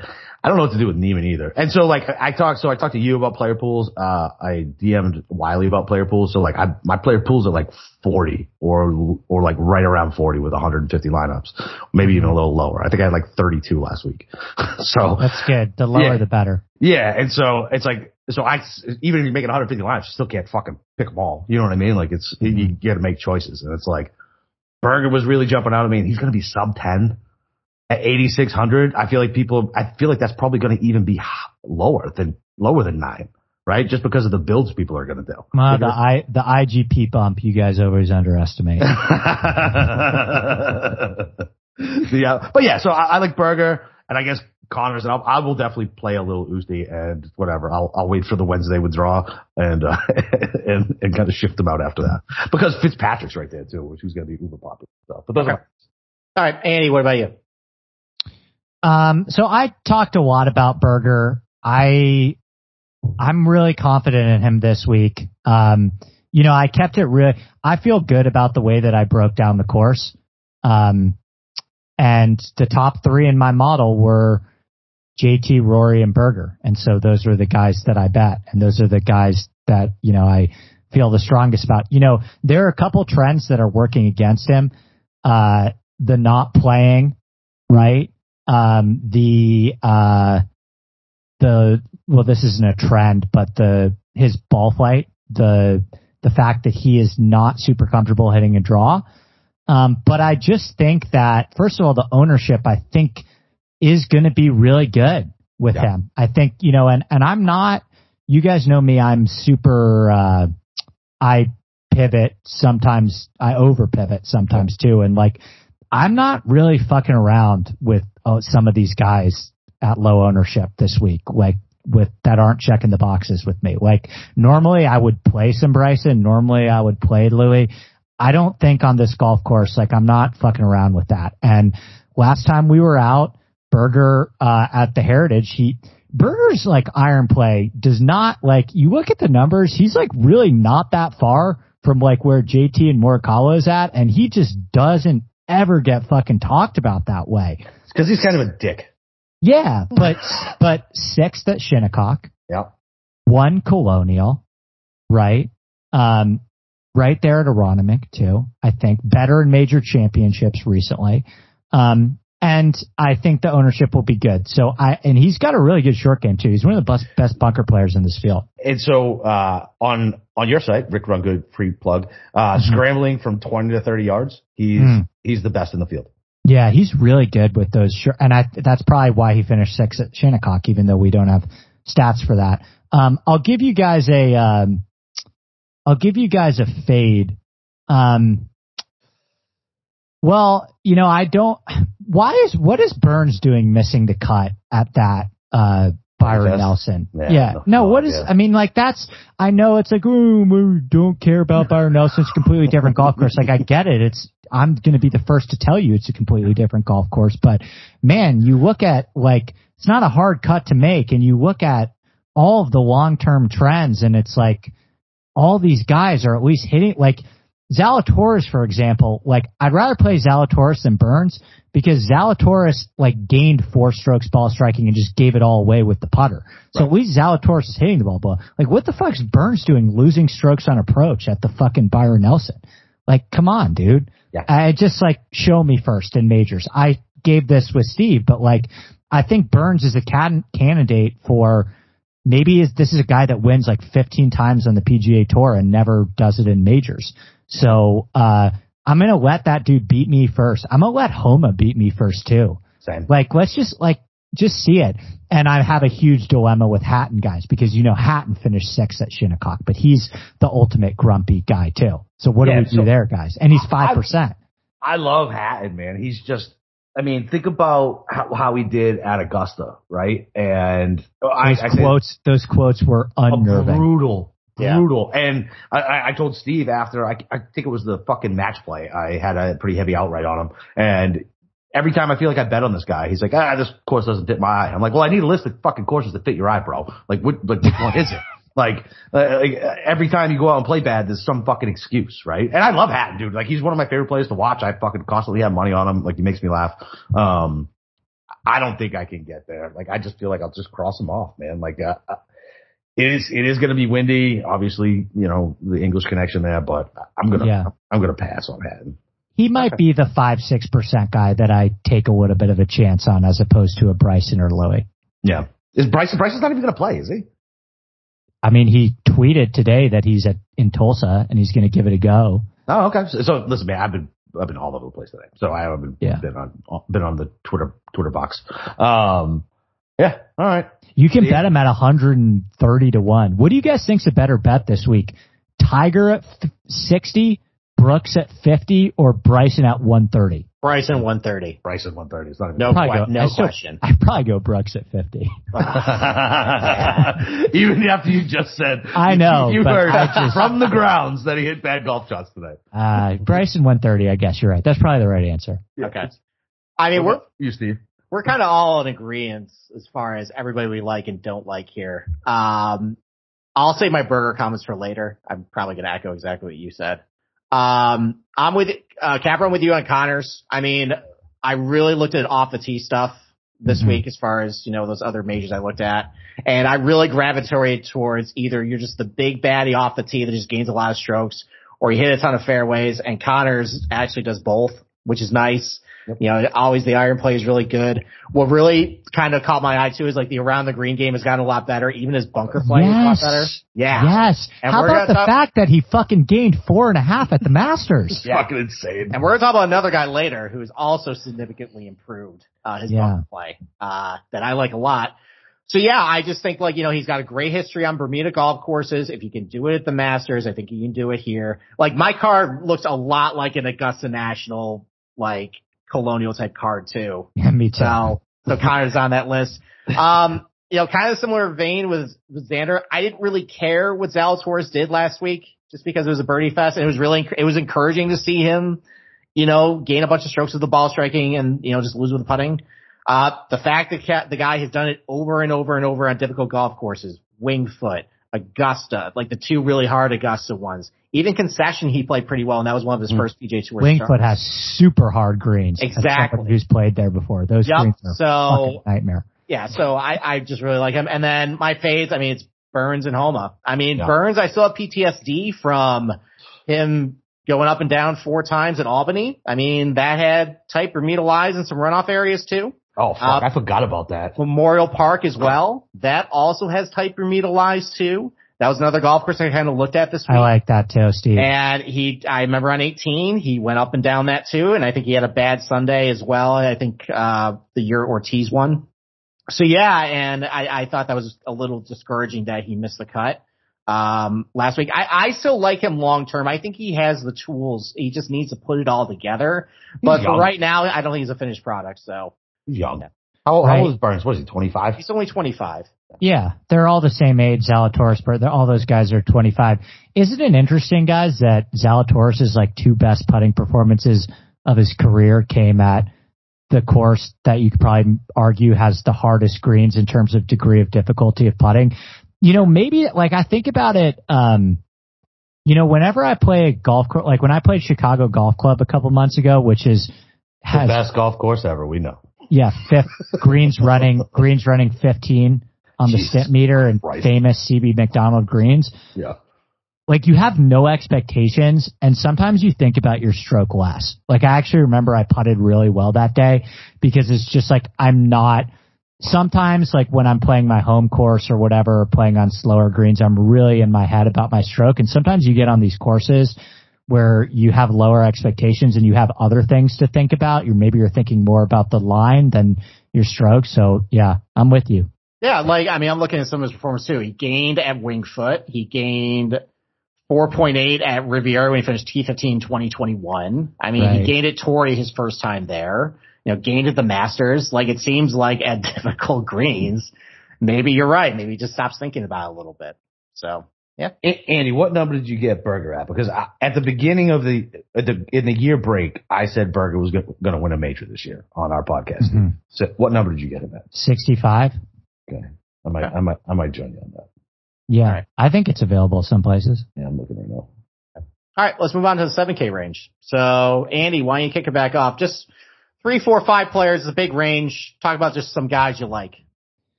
I don't know what to do with Niemann either. And so like I talked, so I talked to you about player pools. Uh, I DM'd Wiley about player pools. So like I, my player pools are like 40 or, or like right around 40 with 150 lineups, maybe even a little lower. I think I had like 32 last week. so that's good. The lower, yeah. the better. Yeah. And so it's like, so I, even if you make it 150 lineups, you still can't fucking pick them all. You know what I mean? Like it's, you got to make choices and it's like Berger was really jumping out at me and he's going to be sub 10 at 8600 i feel like people i feel like that's probably going to even be lower than lower than nine right just because of the builds people are going to do uh, the i the igp bump you guys always underestimate yeah but yeah so I, I, like Berger and i guess Conners and I'll, I will definitely play a little Oosty and whatever. I'll I'll wait for the Wednesday withdrawal and uh, and and kind of shift them out after that because Fitzpatrick's right there too, which is going to be uber popular. So, but those okay. are all right, Andy. What about you? Um, so I talked a lot about Berger. I, I'm really confident in him this week. Um, you know, I kept it real. I feel good about the way that I broke down the course. Um, and the top three in my model were JT, Rory, and Berger. And so those are the guys that I bet. And those are the guys that, you know, I feel the strongest about. You know, there are a couple trends that are working against him. Uh, the not playing, right? Um, the uh, the well, this isn't a trend, but the his ball flight, the the fact that he is not super comfortable hitting a draw. Um, but I just think that first of all, the ownership I think is going to be really good with yeah. him. I think you know, and and I'm not. You guys know me. I'm super. Uh, I pivot sometimes. I over pivot sometimes too, and like I'm not really fucking around with uh, some of these guys at low ownership this week, like with that aren't checking the boxes with me. Like normally I would play some Bryson. Normally I would play Louis. I don't think on this golf course, like I'm not fucking around with that. And last time we were out, Berger, uh, at the Heritage, he, Berger's like iron play does not like, you look at the numbers, he's like really not that far from like where JT and Morikawa is at, and he just doesn't ever get fucking talked about that way. Because he's kind of a dick. Yeah, but but sixth at Shinnecock. Yep. One Colonial, right? Um, right there at Aronimink too. I think better in major championships recently. Um, and I think the ownership will be good. So I and he's got a really good short game too. He's one of the best best bunker players in this field. And so uh, on on your site, Rick Rungood free plug, uh, mm-hmm. scrambling from twenty to thirty yards, he's mm. he's the best in the field. Yeah, he's really good with those short, and I, that's probably why he finished sixth at Shinnecock, even though we don't have stats for that. Um, I'll give you guys a um, I'll give you guys a fade. Um, well, you know, I don't. Why is what is Burns doing missing the cut at that uh, Byron Nelson? Yeah. yeah. No, what is? I mean, like that's. I know it's like, oh, we don't care about Byron Nelson. It's a completely different golf course. Like I get it. It's. I'm going to be the first to tell you it's a completely different golf course. But man, you look at like it's not a hard cut to make, and you look at all of the long term trends, and it's like all these guys are at least hitting like Zalatoris, for example, like I'd rather play Zalatoris than Burns because Zalatoris like gained four strokes ball striking and just gave it all away with the putter. So at least Zalatoris is hitting the ball, but like what the fuck's Burns doing losing strokes on approach at the fucking Byron Nelson? Like, come on, dude. Yeah. I just like show me first in majors. I gave this with Steve, but like I think Burns is a can- candidate for maybe is, this is a guy that wins like 15 times on the PGA Tour and never does it in majors. So uh, I'm gonna let that dude beat me first. I'm gonna let Homa beat me first too. Same. Like let's just like just see it. And I have a huge dilemma with Hatton guys because you know Hatton finished sixth at Shinnecock, but he's the ultimate grumpy guy too. So what Yeah, do we do there, guys? And he's five percent. I love Hatton, man. He's just, I mean, think about how, how he did at Augusta, right? And Those I said- quotes, those quotes were unnerving. brutal, Yeah. brutal. And I, I, told Steve after I, I think it was the fucking match play. I had a pretty heavy outright on him, and every time I feel like I bet on this guy, he's like, ah, this course doesn't fit my eye. I'm like, well, I need a list of fucking courses that fit your eye, bro. Like, what, like which one is it? Like, uh, like uh, every time you go out and play bad, there's some fucking excuse, right? And I love Hatton, dude. Like he's one of my favorite players to watch. I fucking constantly have money on him. Like he makes me laugh. Um, I don't think I can get there. Like I just feel like I'll just cross him off, man. Like uh, uh, it is it is going to be windy. Obviously, you know the English connection there, but I'm gonna Yeah. I'm gonna pass on Hatton. He might be the five, six percent guy that I take a little bit of a chance on as opposed to a Bryson or Louis. Yeah, is Bryson Bryson's not even gonna play, is he? I mean, he tweeted today that he's at in Tulsa and he's going to give it a go. Oh, okay. So, so listen, man, I've been I've been all over the place today, so I haven't been, Yeah. been on been on the Twitter Twitter box. Um, yeah, all right. You can Yeah. bet him at 130 to 1. What do you guys think's a better bet this week? Tiger at f- 60, Brooks at 50, or Bryson at 130? Bryson 130. Bryson one thirty. It's not even No, Probably que- go- no I still- question. I'd probably go Brooks at 50. Even after you just said, I know, you, you heard just- from the grounds that he hit bad golf shots today. Uh, Bryson 130, I guess you're right. That's probably the right answer. Okay. I mean, we're you, Steve. We're kind of all in agreement as far as everybody we like and don't like here. Um, I'll save my Berger comments for later. I'm probably going to echo exactly what you said. Um, I'm with uh, Capper. I'm with you on Conners. I mean, I really looked at off the tee stuff this Mhm. week as far as you know those other majors I looked at, and I really gravitated towards either you're just the big baddie off the tee that just gains a lot of strokes, or you hit a ton of fairways. And Conners actually does both, which is nice. You know, always the iron play is really good. What really kind of caught my eye too is like the around the green game has gotten a lot better. Even his bunker play is a lot Yes. better. Yeah. Yes. And How about the talk- fact that he fucking gained four and a half at the Masters? Yeah. Fucking insane. And we're gonna talk about another guy later who's also significantly improved uh, his Yeah. bunker play uh, that I like a lot. So yeah, I just think like you know he's got a great history on Bermuda golf courses. If he can do it at the Masters, I think he can do it here. Like my card looks a lot like an Augusta National like colonial type card too. Yeah, me too. So, so Connor's on that list. Um, you know, kind of similar vein with, with Xander. I didn't really care what Zalatoris did last week just because it was a birdie fest and it was really, it was encouraging to see him, you know, gain a bunch of strokes with the ball striking and, you know, just lose with the putting. Uh, the fact that the guy has done it over and over and over on difficult golf courses, Winged Foot, Augusta, like the two really hard Augusta ones. Even concession, he played pretty well, and that was one of his Mm. first PJ Tour. Winged Foot starts. has super hard greens. Exactly. Who's played there before. Those Yep. greens are So- nightmare. yeah, so I, I just really like him. And then my fades, I mean, it's Burns and Homa. I mean, Yeah. Burns, I still have PTSD from him going up and down four times at Albany. I mean, that had tight Bermuda lies and some runoff areas too. Oh fuck, Uh, I forgot about that. Memorial Park as well. That also has tight Bermuda lies too. That was another golf course I kind of looked at this week. I like that too, Steve. And he, I remember on 18, he went up and down that too. And I think he had a bad Sunday as well. I think, uh, the year Ortiz won. So yeah, and I, I thought that was a little discouraging that he missed the cut, um, last week. I, I still like him long term. I think he has the tools. He just needs to put it all together. But for right now, I don't think he's a finished product. So He's young. Yeah. How, Right. how old is Burns? What is he? Twenty five. he's only 25. Yeah, they're all the same age. Zalatoris, but all those guys are 25. Isn't it interesting, guys, that Zalatoris' like two best putting performances of his career came at the course that you could probably argue has the hardest greens in terms of degree of difficulty of putting. You know, maybe like I think about it, um, you know, whenever I play a golf course, like when I played Chicago Golf Club a couple months ago, which is has, the best golf course ever, we know. Yeah, fifth greens running greens running 15 on the Stimpmeter and Christ. famous CB Macdonald greens. Yeah. Like you have no expectations and sometimes you think about your stroke less. Like I actually remember I putted really well that day because it's just like I'm not sometimes like when I'm playing my home course or whatever, or playing on slower greens, I'm really in my head about my stroke. And sometimes you get on these courses where you have lower expectations and you have other things to think about. You maybe you're thinking more about the line than your stroke. So yeah, I'm with you. Yeah, like I mean, I'm looking at some of his performance too. He gained at Winged Foot. He gained 4.8 at Riviera when he finished T15 2021. I mean, right. he gained at Torrey his first time there you know, gained at the Masters. Like it seems like at difficult greens, maybe you're right. Maybe he just stops thinking about it a little bit. So yeah. Andy, what number did you get Berger at? Because I, at the beginning of the, the, in the year break, I said Berger was going to win a major this year on our podcast. Mm-hmm. So what number did you get him at? 65. Okay. I might, I might, I might join you on that. Yeah. Right. I think it's available some places. Yeah, I'm looking right now. All right, let's move on to the 7K range. So, Andy, why don't you kick it back off? Just three, four, five players is a big range. Talk about just some guys you like.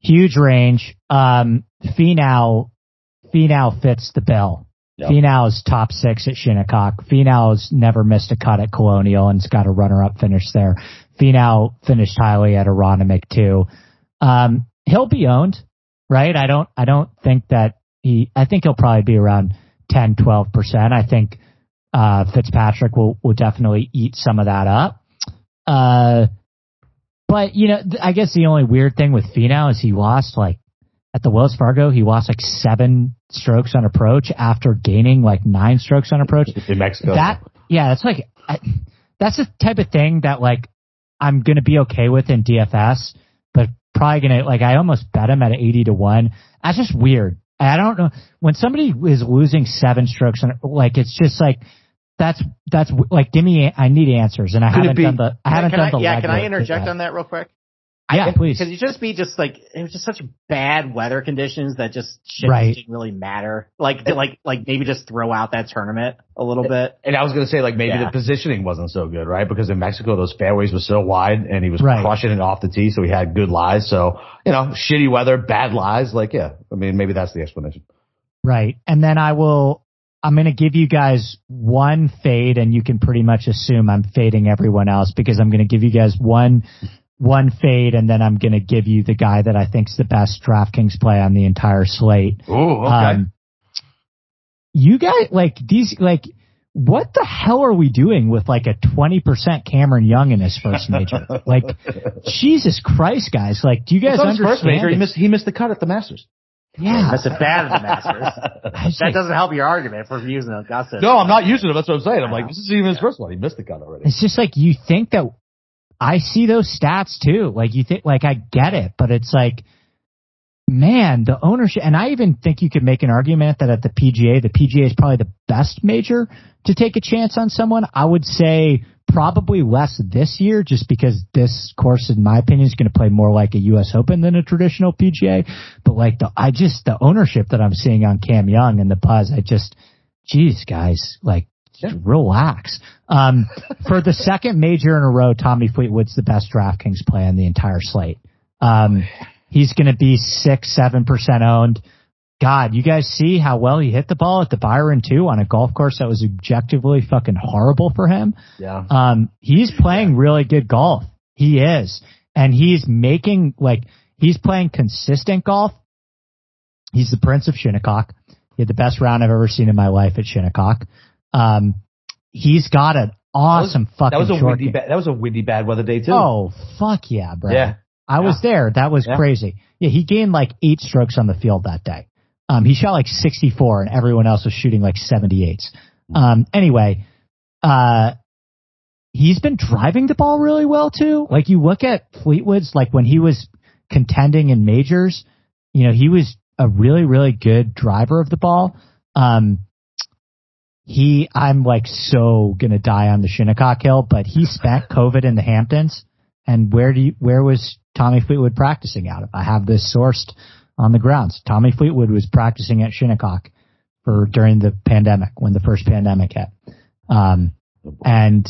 Huge range. Um, Finau, Finau fits the bill. Yep. Finau's top six at Shinnecock. Finau's never missed a cut at Colonial and's got a runner-up finish there. Finau finished highly at Aronimink too. Um, he'll be owned, right? I don't, I don't think that he, I think he'll probably be around 10, 12%. I think, uh, Fitzpatrick will, will definitely eat some of that up. Uh, but you know, I guess the only weird thing with Finau is he lost like at the Wells Fargo, he lost like seven strokes on approach after gaining like nine strokes on approach in Mexico. That yeah, that's like I, that's the type of thing that like I'm gonna be okay with in DFS, but probably gonna like I almost bet him at eighty to one. That's just weird. I don't know when somebody is losing seven strokes on like it's just like that's that's like give me I need answers and I Could haven't be, done the I haven't done I, the yeah can I interject on that real quick yeah I, please. Because it just be just like it was just such bad weather conditions that just shit right. didn't really matter? Like like like maybe just throw out that tournament a little bit? and I was gonna say like maybe yeah. the positioning wasn't so good right? Because in Mexico those fairways were so wide and he was right. crushing it off the tee so he had good lies. So you know shitty weather bad lies like yeah. I mean maybe that's the explanation. Right. And then I will I'm going to give you guys one fade and you can pretty much assume I'm fading everyone else because I'm going to give you guys one, one fade and then I'm going to give you the guy that I think's the best DraftKings play on the entire slate. Oh, okay. Um, you guys, like these, like, what the hell are we doing with like a 20% Cameron Young in his first major? like, Jesus Christ, guys. Like, do you guys understand? First major, he missed, he missed the cut at the Masters. Yeah. That's a bad in the Masters. that doesn't help your argument for using Augusta. No, I'm not using it. That's what I'm saying. I'm like, this is even his first one. He missed the cut already. It's just like you think that I see those stats too. Like you think, like I get it, but it's like, man, the ownership, and I even think you could make an argument that at the PGA, the PGA is probably the best major to take a chance on someone. I would say probably less this year just because this course, in my opinion, is going to play more like a U.S. Open than a traditional PGA. But like the, I just, the ownership that I'm seeing on Cam Young and the buzz, I just, geez, guys, like, yeah. relax. Um, for the second major in a row, Tommy Fleetwood's the best DraftKings play on the entire slate. Um, he's going to be six, seven percent owned. God, you guys see how well he hit the ball at the Byron too on a golf course that was objectively fucking horrible for him. Yeah. Um, he's playing really good golf. He is. And he's making like, he's playing consistent golf. He's the Prince of Shinnecock. He had the best round I've ever seen in my life at Shinnecock. Um, he's got an awesome that was, fucking that was a windy, ba- that was a windy bad weather day too. Oh, fuck yeah, bro. Yeah. I yeah. was there. That was yeah. crazy. Yeah, he gained like eight strokes on the field that day. Um, he shot like 64 and everyone else was shooting like 78s. Um, anyway, uh, he's been driving the ball really well too. Like you look at Fleetwood's, like when he was contending in majors, you know, he was a really, really good driver of the ball. Um, he, I'm like so gonna die on the Shinnecock Hill, but he spent COVID in the Hamptons. And where do you, where was Tommy Fleetwood practicing out of? I have this sourced on the grounds. Tommy Fleetwood was practicing at Shinnecock for during the pandemic when the first pandemic hit. Um, and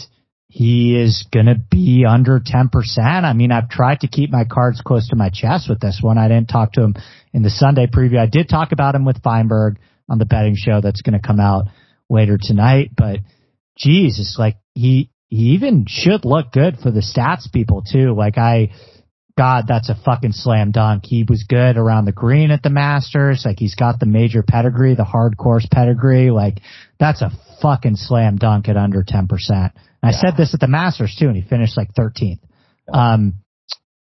he is going to be under 10%. I mean, I've tried to keep my cards close to my chest with this one. I didn't talk to him in the Sunday preview. I did talk about him with Feinberg on the betting show that's going to come out later tonight, but geez, it's like he, he even should look good for the stats people too. Like I, God, that's a fucking slam dunk. He was good around the green at the Masters. Like he's got the major pedigree, the hard course pedigree. Like that's a fucking slam dunk at under 10%. Yeah. I said this at the Masters too, and he finished like 13th. Yeah. Um,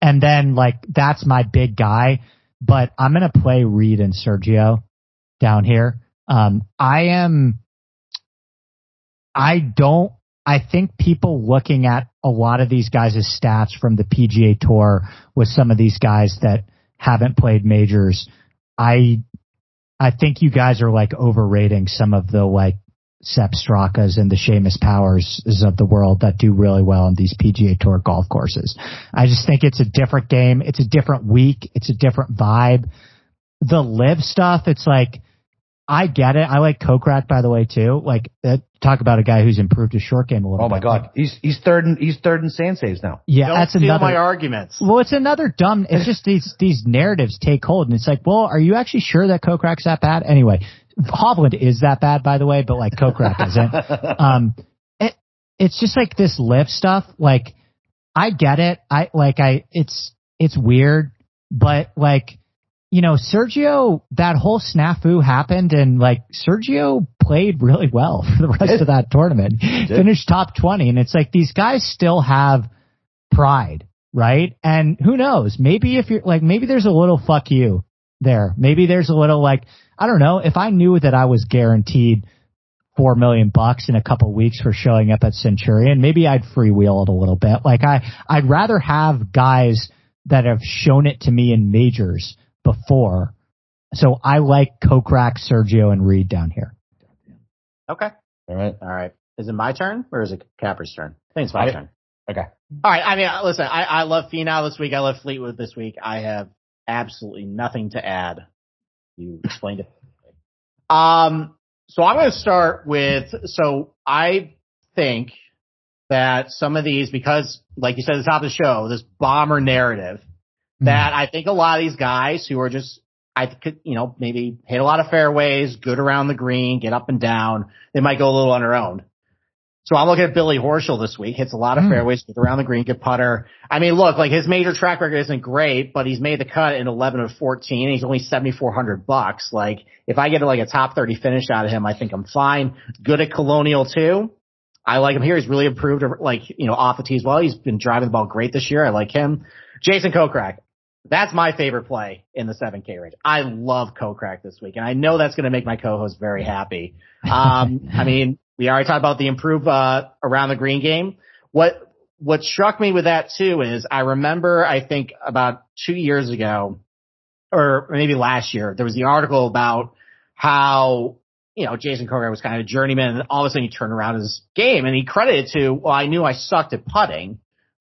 and then like that's my big guy, but I'm going to play Reed and Sergio down here. Um, I am, I don't I think people looking at a lot of these guys' stats from the PGA Tour with some of these guys that haven't played majors, I I think you guys are like overrating some of the like Sepp Strakas and the Seamus Powers of the world that do really well on these PGA Tour golf courses. I just think it's a different game. It's a different week. It's a different vibe. The LIV stuff, it's like I get it. I like Kokrak, by the way, too. Like, uh, talk about a guy who's improved his short game a little. Bit. Oh my bit. god, he's he's third in he's third in sand saves now. Yeah, Don't that's steal another. my arguments. Well, it's another dumb. It's just these these narratives take hold, and it's like, well, are you actually sure that Kokrak's that bad? Anyway, Hovland is that bad, by the way, but like Kokrak isn't. Um, it it's just like this lift stuff. Like, I get it. I like I. It's it's weird, but like you know, Sergio, that whole snafu happened and like Sergio played really well for the rest of that tournament. Finished top 20 and it's like these guys still have pride, right? And who knows? Maybe if you're like, maybe there's a little fuck you there. Maybe there's a little like, I don't know, if I knew that I was guaranteed four million bucks in a couple weeks for showing up at Centurion, maybe I'd freewheel it a little bit. Like I, I'd rather have guys that have shown it to me in majors before. So I like Kokrak, Sergio, and Reed down here. Okay. All right. All right. Is it my turn or is it Capper's turn? I think it's my I- turn. Okay. All right. I mean, listen, I, I love Finau this week. I love Fleetwood this week. I have absolutely nothing to add. You explained it. Um, so I'm going to start with, so I think that some of these, because like you said at the top of the show, this bomber narrative that I think a lot of these guys who are just, I could, you know, maybe hit a lot of fairways, good around the green, get up and down, they might go a little on their own. So I'm looking at Billy Horschel this week. Hits a lot of Mm. fairways, gets around the green, good putter. I mean, look, like his major track record isn't great, but he's made the cut in 11 of 14. And he's only 7,400 bucks. Like if I get like a top 30 finish out of him, I think I'm fine. Good at Colonial too. I like him here. He's really improved, like, you know, off the tee as well. He's been driving the ball great this year. I like him. Jason Kokrak. That's my favorite play in the 7K range. I love Kokrak this week, and I know that's going to make my co-host very happy. Um, I mean, we already talked about the improve uh, around the green game. What what struck me with that too is I remember I think about two years ago, or maybe last year, there was the article about how you know Jason Kokrak was kind of a journeyman, and all of a sudden he turned around his game, and he credited to well, I knew I sucked at putting,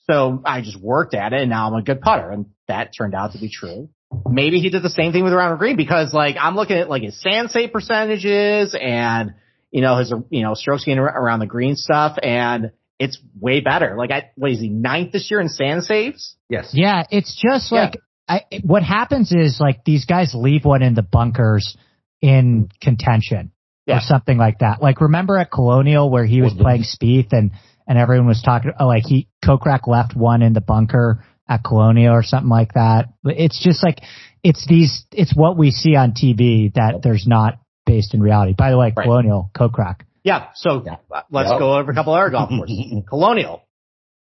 so I just worked at it, and now I'm a good putter, and that turned out to be true. Maybe he did the same thing with around the green because like I'm looking at like his sand save percentages and you know his you know strokes gain around the green stuff, and it's way better. Like I what is he ninth this year in sand saves? Yes. Yeah, it's just Yeah. like I, what happens is like these guys leave one in the bunkers in contention Yeah. or something like that. Like remember at Colonial where he was Woodland. playing Spieth and and everyone was talking oh, like he Kokrak left one in the bunker at Colonial or something like that. But it's just like it's these it's what we see on TV that there's not based in reality. By the way, Right. Colonial Kokrak. Yeah. So Yeah. let's Yeah. go over a couple other golf courses. Colonial,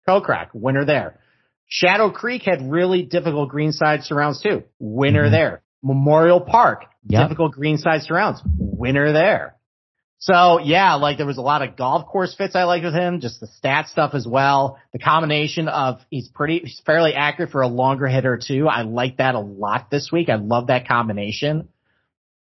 Kokrak, winner there. Shadow Creek had really difficult greenside surrounds too. Winner Mhm. there. Memorial Park, Yep. difficult greenside surrounds. Winner there. So yeah, like there was a lot of golf course fits I liked with him, just the stat stuff as well. The combination of he's pretty, he's fairly accurate for a longer hitter too. I like that a lot this week. I love that combination.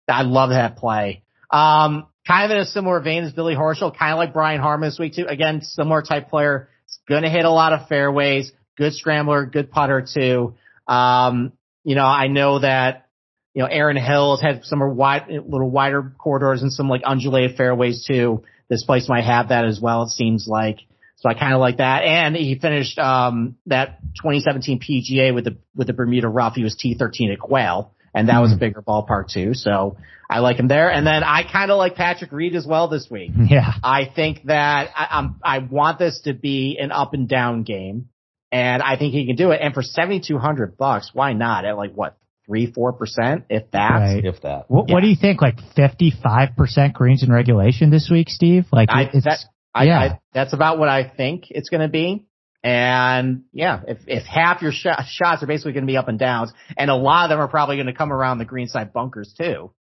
I love that play. Um, kind of in a similar vein as Billy Horschel, kind of like Brian Harman this week too. Again, similar type player. He's going to hit a lot of fairways. Good scrambler, good putter too. Um, you know, I know that you know, Erin Hills had some wide, little wider corridors and some like undulated fairways too. This place might have that as well. It seems like. So I kind of like that. And he finished, um, that 2017 PGA with the, with the Bermuda rough. He was T13 at Quail and that was a Mm. bigger ballpark too. So I like him there. And then I kind of like Patrick Reed as well this week. Yeah. I think that I, I'm, I want this to be an up and down game, and I think he can do it. And for seventy two hundred bucks, why not? At like what three, four percent, if that. Right. If that. What, Yeah. what do you think? Like 55% greens in regulation this week, Steve? Like I, it's, that, I, yeah. I, that's about what I think it's going to be. And yeah, if, if half your sh- shots are basically going to be up and downs, and a lot of them are probably going to come around the green side bunkers too.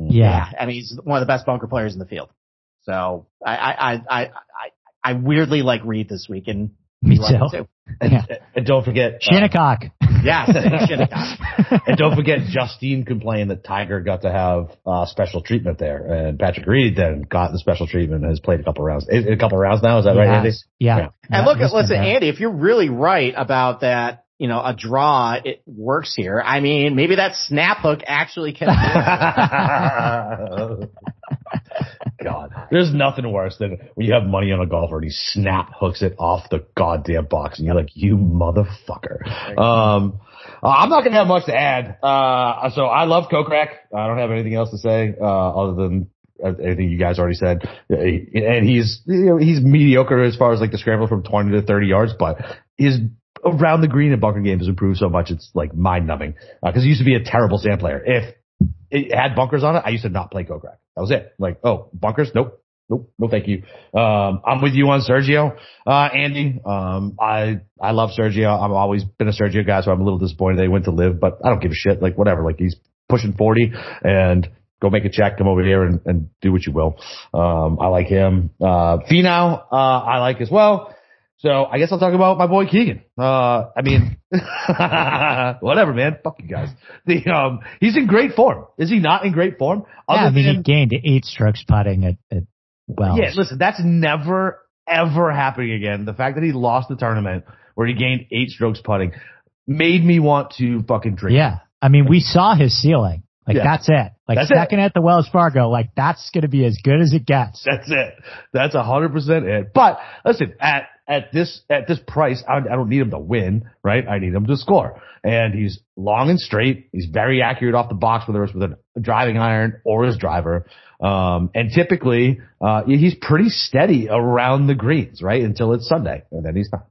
Mm-hmm. yeah. I mean, he's one of the best bunker players in the field. So I, I, I, I, I, I weirdly like Reed this week, and Me you like too. And, Yeah. and don't forget, uh, Shinnecock. Yes, Shinnecock. and don't forget, Justine complained that Tiger got to have uh, special treatment there, and Patrick Reed then got the special treatment and has played a couple rounds. A, a couple rounds now, is that right, Andy? Yeah. Yeah. And look, he's been listen. Andy, if you're really right about that, you know, a draw, it works here. I mean, maybe that snap hook actually can. God, there's nothing worse than when you have money on a golfer and he snap hooks it off the goddamn box, and you're like, "You motherfucker." Um, uh, I'm not gonna have much to add. Uh, so I love Kokrak. I don't have anything else to say uh, other than uh, anything you guys already said. Uh, And he's you know, he's mediocre as far as like the scramble from 20 to 30 yards, but his around the green and bunker game has improved so much it's like mind numbing because he used to be a terrible sand player. If it had bunkers on it, I used to not play Kokrak. That was it. Like, oh, bunkers? Nope. Nope. No, thank you. Um, I'm with you on Sergio, uh, Andy. Um, I, I love Sergio. I've always been a Sergio guy, so I'm a little disappointed they went to LIV, but I don't give a shit. Like, whatever. Like, he's pushing 40 and go make a check, come over here and, and do what you will. Um, I like him. Uh, Finau, uh, I like as well. So I guess I'll talk about my boy Keegan. Uh, I mean, whatever, man. Fuck you guys. The, um, he's in great form. Is he not in great form? Yeah, I Other mean, he gained eight strokes putting at, at Wells. yeah, listen, that's never ever happening again. The fact that he lost the tournament where he gained eight strokes putting made me want to fucking drink. Yeah. I mean, we saw his ceiling. Like Yeah. that's it. Like That's it. second at the Wells Fargo, like that's going to be as good as it gets. That's it. That's a hundred percent it. But listen, at at this at this price, I, I don't need him to win, right? I need him to score. And he's long and straight. He's very accurate off the box, whether it's with a driving iron or his driver. Um, and typically, uh, he's pretty steady around the greens, right? Until it's Sunday, and then he's not.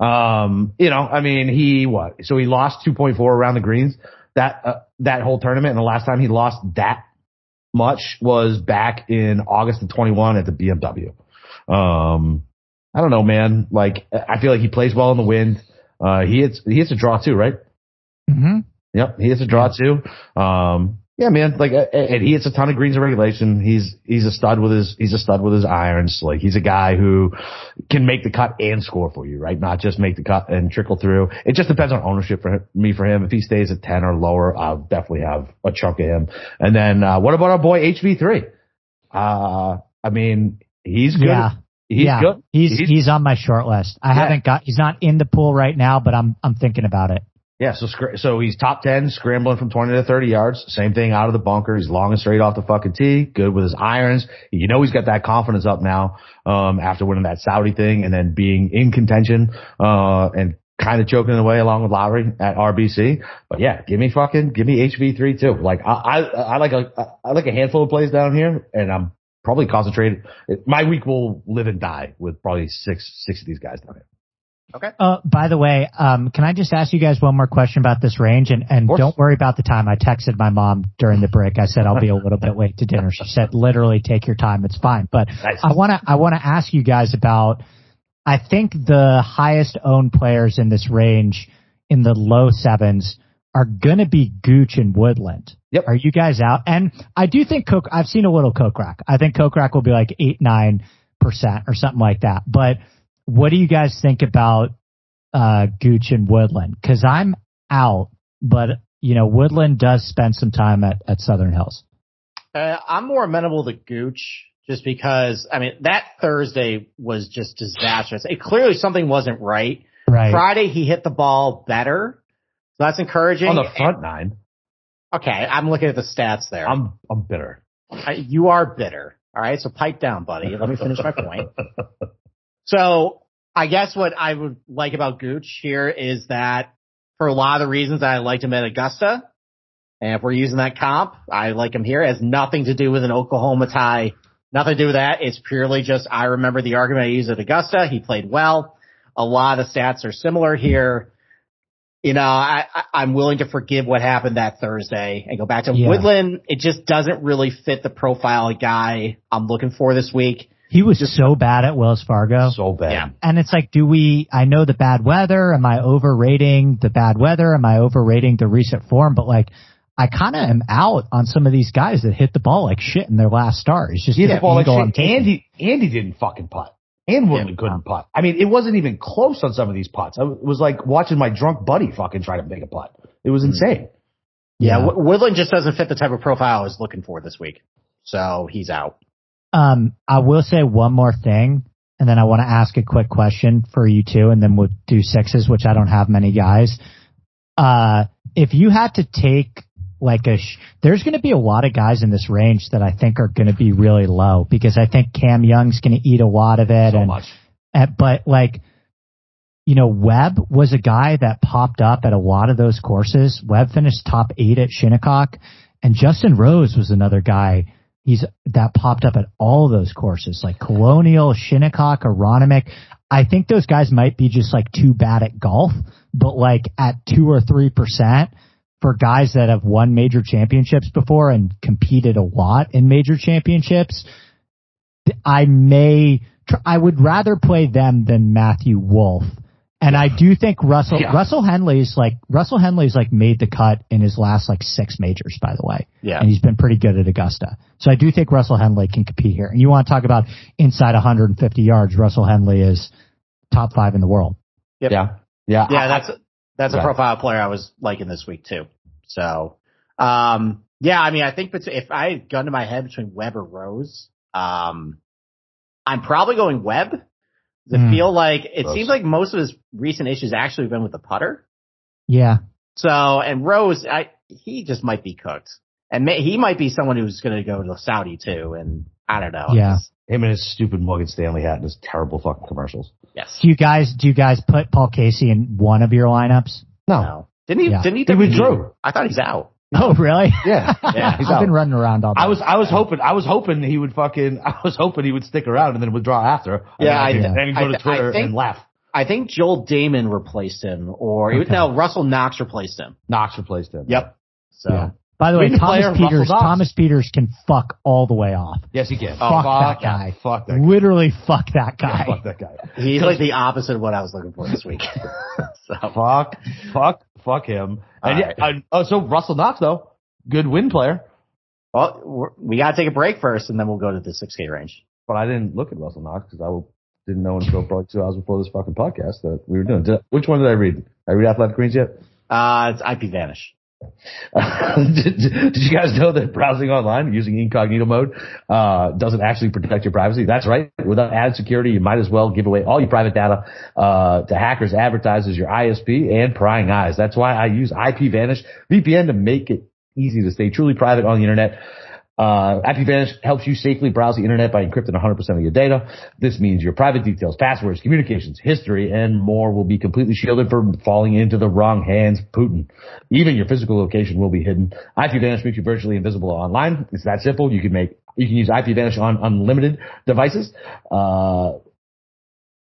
Um, you know, I mean, he what? So he lost 2.4 around the greens that uh, that whole tournament, and the last time he lost that much was back in August of 21 at the BMW. Um, I don't know, man. Like, I feel like he plays well in the wind. Uh, he hits, he hits a draw too, right? hmm Yep. He hits a draw too. Um, yeah, man. Like, and he hits a ton of greens in regulation. He's, he's a stud with his, he's a stud with his irons. Like, he's a guy who can make the cut and score for you, right? Not just make the cut and trickle through. It just depends on ownership for him, me for him. If he stays at 10 or lower, I'll definitely have a chunk of him. And then, uh, what about our boy HV3? Uh, I mean, he's good. Yeah. He's yeah. good. He's, he's on my short list. I Yeah. haven't got, he's not in the pool right now, but I'm, I'm thinking about it. Yeah, so so he's top ten, scrambling from twenty to thirty yards. Same thing out of the bunker. He's long and straight off the fucking tee. Good with his irons. You know he's got that confidence up now um, after winning that Saudi thing and then being in contention uh, and kind of choking away along with Lowry at RBC. But yeah, give me fucking give me HV three too. Like I I, I like a I like a handful of plays down here, and I'm probably concentrated. My week will live and die with probably six six of these guys down here. Okay. Uh, by the way, um, can I just ask you guys one more question about this range? And, and don't worry about the time. I texted my mom during the break. I said I'll be a little bit late to dinner. She said, literally, take your time. It's fine. But Nice. I want to I want to ask you guys about. I think the highest owned players in this range in the low sevens are gonna be Gooch and Woodland. Yep. Are you guys out? And I do think Coke. I've seen a little Kokrak. I think Kokrak will be like eight nine percent or something like that. But what do you guys think about uh, Gooch and Woodland? Because I'm out, but you know Woodland does spend some time at at Southern Hills. Uh, I'm more amenable to Gooch just because, I mean, that Thursday was just disastrous. It clearly something wasn't right. Right. Friday he hit the ball better. So that's encouraging. On the front nine. Okay, I'm looking at the stats there. I'm I'm bitter. I, you are bitter. All right, so pipe down, buddy. Let me finish my point. So I guess what I would like about Gooch here is that for a lot of the reasons I liked him at Augusta, and if we're using that comp, I like him here. It has nothing to do with an Oklahoma tie. Nothing to do with that. It's purely just I remember the argument I used at Augusta. He played well. A lot of the stats are similar here. You know, I, I am willing to forgive what happened that Thursday and go back to Yeah. Woodland. It just doesn't really fit the profile of guy I'm looking for this week. He was just so bad at Wells Fargo. So bad. Yeah. And it's like, do we, I know the bad weather. Am I overrating the bad weather? Am I overrating the recent form? But like, I kind of am out on some of these guys that hit the ball like shit in their last start. It's just He hit the the ball like shit. Andy Andy didn't fucking putt. And Woodland couldn't putt. I mean, it wasn't even close on some of these putts. I- It was like watching my drunk buddy fucking try to make a putt. It was insane. Yeah, Yeah. Wo- Woodland just doesn't fit the type of profile I was looking for this week. So he's out. Um, I will say one more thing, and then I want to ask a quick question for you two, and then we'll do sixes, which I don't have many guys. Uh, if you had to take like a, sh- there's going to be a lot of guys in this range that I think are going to be really low because I think Cam Young's going to eat a lot of it, So and much. and- but like, you know, Webb was a guy that popped up at a lot of those courses. Webb finished top eight at Shinnecock, and Justin Rose was another guy. He's that popped up at all those courses, like Colonial, Shinnecock, Aronimink. I think those guys might be just like too bad at golf, but like at two or three percent for guys that have won major championships before and competed a lot in major championships, I may, I would rather play them than Matthew Wolff. And I do think Russell, Yeah. Russell Henley's like, Russell Henley's like made the cut in his last like six majors, by the way. Yeah. And he's been pretty good at Augusta. So I do think Russell Henley can compete here. And you want to talk about inside 150 yards, Russell Henley is top five in the world. Yep. Yeah. Yeah. Yeah, I- that's that's a profile player I was liking this week too. So, um, yeah, I mean, I think if I had gun to my head between Webb or Rose, um, I'm probably going Webb. I Hmm. feel like it Rose. seems like most of his recent issues actually have been with the putter. Yeah. So, and Rose, I he just might be cooked, and may, he might be someone who's going to go to Saudi too. And I don't know. Yeah. Just- him and his stupid Morgan Stanley hat and his terrible fucking commercials. Yes. Do you guys, do you guys put Paul Casey in one of your lineups? No. No. Didn't he? Yeah. Didn't he? He withdrew. I thought he's out. Oh, really? Yeah. Yeah. He's I've out. been running around all day. I was I was hoping I was hoping he would fucking I was hoping he would stick around and then withdraw after. Yeah, and, I- then and go I- to Twitter I think- and laugh. I think Joel Dahmen replaced him, or Okay. no, Russell Knox replaced him. Knox replaced him. Yep. So Yeah. By the way, Thomas Pieters, Thomas Pieters can fuck all the way off. Yes, he can. Oh, fuck that guy. Fuck that guy. Literally fuck that guy. Yeah, fuck that guy. he's like the opposite of what I was looking for this week. so Fuck, fuck, fuck him. And All yeah, right. I- oh, so Russell Knox though, good win player, well, we're, we gotta take a break first, and then we'll go to the 6K range. but I didn't look at Russell Knox because I didn't know until probably two hours before this fucking podcast that we were doing. Did, which one did I read? I read Athletic Greens yet? Uh, it's IP Vanish. did, did you guys know that browsing online using incognito mode uh, doesn't actually protect your privacy? That's right. Without added security, you might as well give away all your private data uh, to hackers, advertisers, your ISP, and prying eyes. That's why I use IPVanish VPN to make it easy to stay truly private on the internet. Uh, IPVanish helps you safely browse the internet by encrypting 100% of your data. This means your private details, passwords, communications, history, and more will be completely shielded from falling into the wrong hands. Putin. Even your physical location will be hidden. IPVanish makes you virtually invisible online. It's that simple. You can make, you can use IPVanish on unlimited devices. Uh,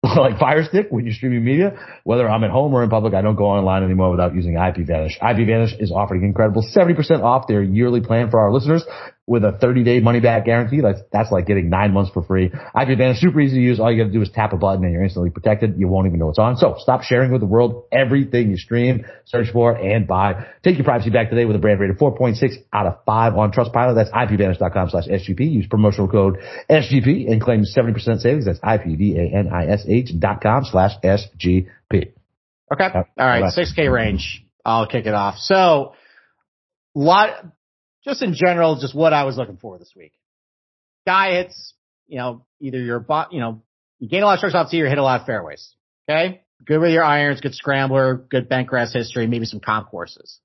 like Fire Stick when you're streaming media. Whether I'm at home or in public, I don't go online anymore without using IPVanish. IPVanish is offering incredible 70% off their yearly plan for our listeners with a 30 day money back guarantee. That's, that's like getting nine months for free. IPVanish, super easy to use. All you got to do is tap a button and you're instantly protected. You won't even know it's on. So stop sharing with the world everything you stream, search for, and buy. Take your privacy back today with a brand rated 4.6 out of 5 on Trustpilot. That's IPVanish.com slash SGP. Use promotional code SGP and claim 70% savings. That's IPVanish dot com slash SGP. Okay. All right. 6K range. I'll kick it off. So, lot, just in general, just what I was looking for this week. Hits, you know, either your bot, you know, you gain a lot of strokes off tee or hit a lot of fairways. Okay. Good with your irons, good scrambler, good bent grass history, maybe some comp courses.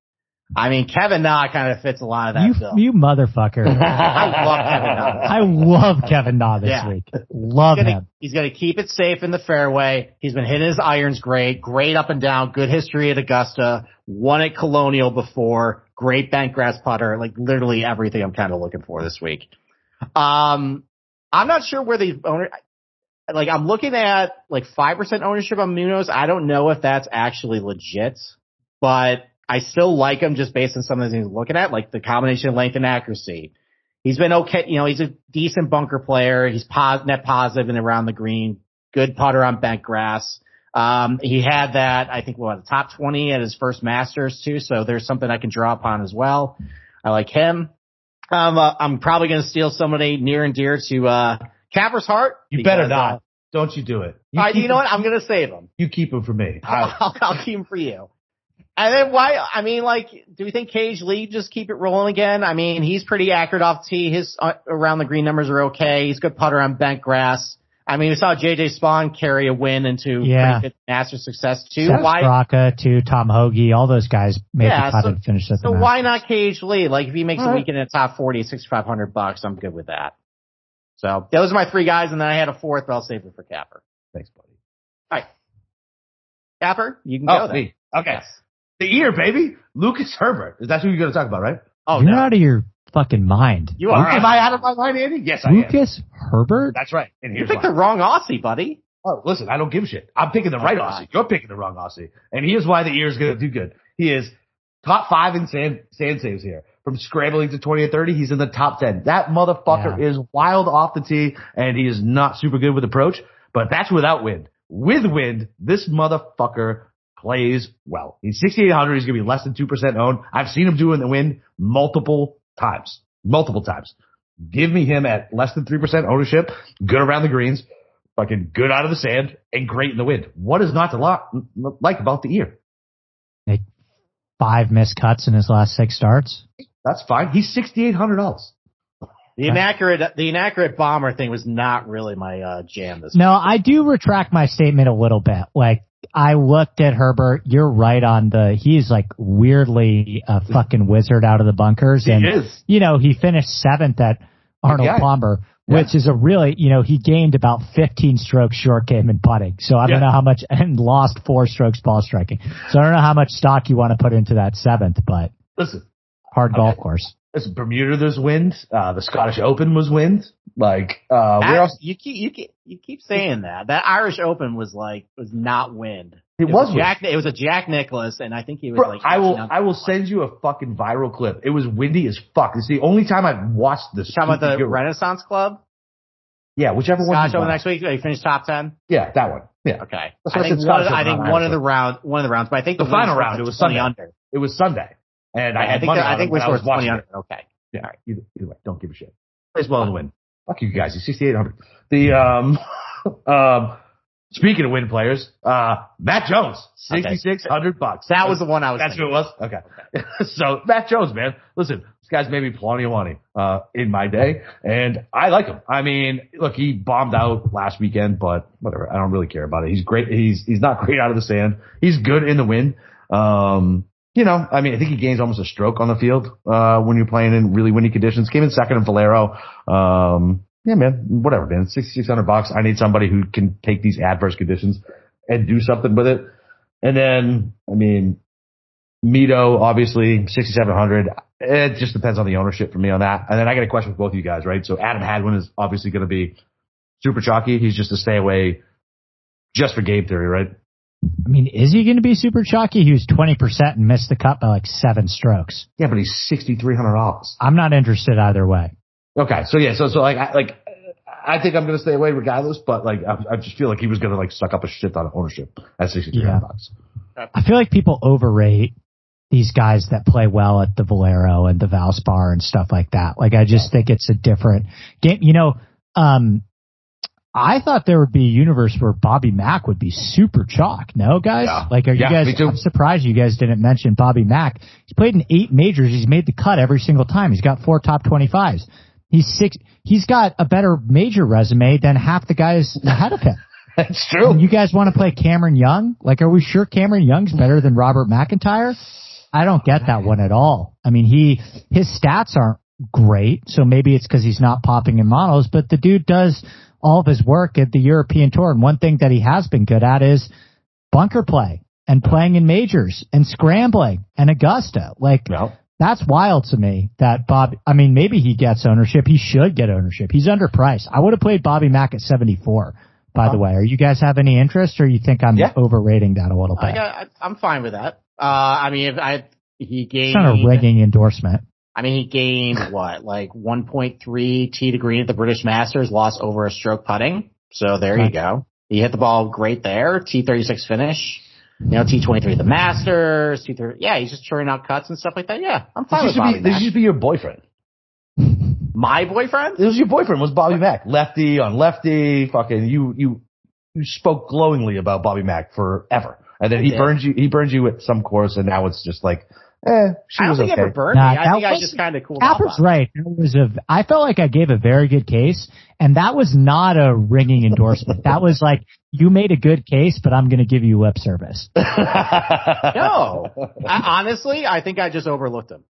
I mean, Kevin Na kind of fits a lot of that You, bill. you motherfucker. I love Kevin Na. I love Kevin Na this Yeah. week. Love He's gonna, him. he's gonna keep it safe in the fairway. He's been hitting his irons great, great up and down, good history at Augusta, won at Colonial before, great bent grass putter, like literally everything I'm kind of looking for this week. Um, I'm not sure where the owner, like I'm looking at like 5% ownership on Munoz. I don't know if that's actually legit, but I still like him just based on some of the things I'm looking at, like the combination of length and accuracy. He's been okay. You know, he's a decent bunker player. He's pos- net positive and around the green. Good putter on bent grass. Um, he had that, I think, what, top 20 at his first Masters too. So there's something I can draw upon as well. I like him. Um, uh, I'm probably going to steal somebody near and dear to, uh, Capper's heart. You better not. uh, Don't you do it. all right, keep you know him- what? I'm going to save him. You keep him for me. I- I'll, I'll keep him for you. And then why? I mean, like, do we think Cage Lee just keep it rolling again? I mean, he's pretty accurate off tee. His uh, around the green numbers are okay. He's good putter on bent grass. I mean, we saw JJ Spaun carry a win into Yeah. pretty good master success too. Sepp why? Straka to Tom Hoge, all those guys made Yeah, the cut so- and finished at So the why not Cage Lee? Like, if he makes All a right. weekend in the top 40, 6,500 bucks, I'm good with that. So those are my three guys, and then I had a fourth, but I'll save it for Capper. Thanks, buddy. All right. Capper, you can go Oh, then. me. Okay. Yes. The ear, baby. Lucas Herbert. Is that who you're going to talk about, right? Oh, You're no. out of your fucking mind. You are. Am I out of my mind, Andy? Yes, I am. Lucas Herbert? That's right. And You here's picked why. the wrong Aussie, buddy. Oh, listen, I don't give a shit. I'm picking the right Oh, Aussie. You're picking the wrong Aussie. And here's why the ear's going to do good. He is top five in sand, sand saves here. From scrambling to 20 or 30, he's in the top 10. That motherfucker is wild off the tee and he is not super good with approach, but that's without wind. With wind, this motherfucker plays well. He's 6,800. He's going to be less than 2% owned. I've seen him do in the wind multiple times. Multiple times. Give me him at less than 3% ownership, good around the greens, fucking good out of the sand, and great in the wind. What is not to lo- like about the ear? Like five missed cuts in his last six starts. That's fine. He's $6,800. The inaccurate, the inaccurate bomber thing was not really my uh, jam this No, I do retract my statement a little bit. Like I looked at Herbert. You're right on the. He's like weirdly a fucking wizard out of the bunkers, He and is. you know he finished seventh at Arnold Yeah. Palmer, Yeah. which is a really you know he gained about 15 strokes short game in putting. So I don't Yeah. know how much and lost four strokes ball striking. So I don't know how much stock you want to put into that seventh, but Listen, hard golf Okay. course. listen, Bermuda, there's wind. Uh, the Scottish Open was wind. Like, uh, That- else? you keep you keep you keep saying that. That Irish Open was like was not wind. It was a Jack. It was a Jack Nicklaus, and I think he was Bro, like. I will, I will send you a fucking viral clip. It was windy as fuck. It's the only time I've watched this. talking about the Renaissance Club. Yeah, whichever one. Scotch Open next week. He finished top ten. Yeah, that one. Yeah. Okay. I I think one. Of the, I think one of the round. One of the rounds, but I think The the, final round, it was 20 Sunday. under. It was Sunday, and I I had think money the, on I it think Wins was was twenty under. Okay. Yeah. Either, either way, don't give a shit. Plays well in the win. Fuck you guys. He's 6,800. The, um, um, speaking of win players, uh, Matt Jones, Okay. 6,600 bucks. That was the one I was. That's who it was? Okay. so Matt Jones, man, listen, this guy's made me plenty of money, uh, in my day and I like him. I mean, look, he bombed out last weekend, but whatever. I don't really care about it. He's great. He's, he's not great out of the sand. He's good in the wind. Um, you know, I mean, I think he gains almost a stroke on the field, uh, when you're playing in really windy conditions. Came in second in Valero. Um, yeah, man, whatever, man. 6,600 bucks. I need somebody who can take these adverse conditions and do something with it. And then, I mean, Mito, obviously, 6,700. It just depends on the ownership for me on that. And then I got a question for both of you guys, right? So Adam Hadwin is obviously going to be super chalky. He's just a stay away just for game theory, right? I mean, is he going to be super chalky? He was 20% and missed the cut by like seven strokes. Yeah, but he's $6,300. I'm not interested either way. Okay. So yeah, so, so like, I, like, I think I'm going to stay away regardless, but like, I, I just feel like he was going to like suck up a shit ton of ownership at 6,300 Yeah. bucks. I feel like people overrate these guys that play well at the Valero and the Valspar and stuff like that. Like I just think it's a different game. You know, um, I thought there would be a universe where Bobby Mack would be super chalk. No, guys? Yeah. Like, are you Yeah, guys. I'm surprised you guys didn't mention Bobby Mack. He's played in eight majors. He's made the cut every single time. He's got four top 25s. He's six, he's got a better major resume than half the guys ahead of him. That's true. And you guys want to play Cameron Young? Like, are we sure Cameron Young's better than Robert MacIntyre? I don't get that one at all. I mean, he his stats aren't great, so maybe it's because he's not popping in monos, but the dude does all of his work at the European Tour, and one thing that he has been good at is bunker play and playing in majors and scrambling and Augusta. Like No. that's wild to me that Bob, I mean, maybe he gets ownership. He should get ownership. He's underpriced. I would have played Bobby Mack at 74, by the way. Are you guys have any interest or you think I'm Yeah. overrating that a little bit? I, I, I'm fine with that. Uh, I mean, if I, he it's gained, not a rigging endorsement. I mean, he gained what, like 1.3 tee to green at the British Masters, lost over a stroke putting. So there you go. He hit the ball great there. T36 finish. You know, T23 the Masters. T30, yeah, he's just churning out cuts and stuff like that. Yeah, I'm fine This with Bobby be, this to be your boyfriend. My boyfriend? This was your boyfriend was Bobby Mack. Lefty on lefty. Fucking you, you, you spoke glowingly about Bobby Mack forever. And then he burned you, he burns you at some course and now it's just like, eh, she I don't was think okay. ever burned Nah, me. I that think I just kind of cooled off. Capper's on it. right. That was a, I felt like I gave a very good case, and that was not a ringing endorsement. that was like, you made a good case, but I'm going to give you lip service. No, I, honestly, I think I just overlooked him.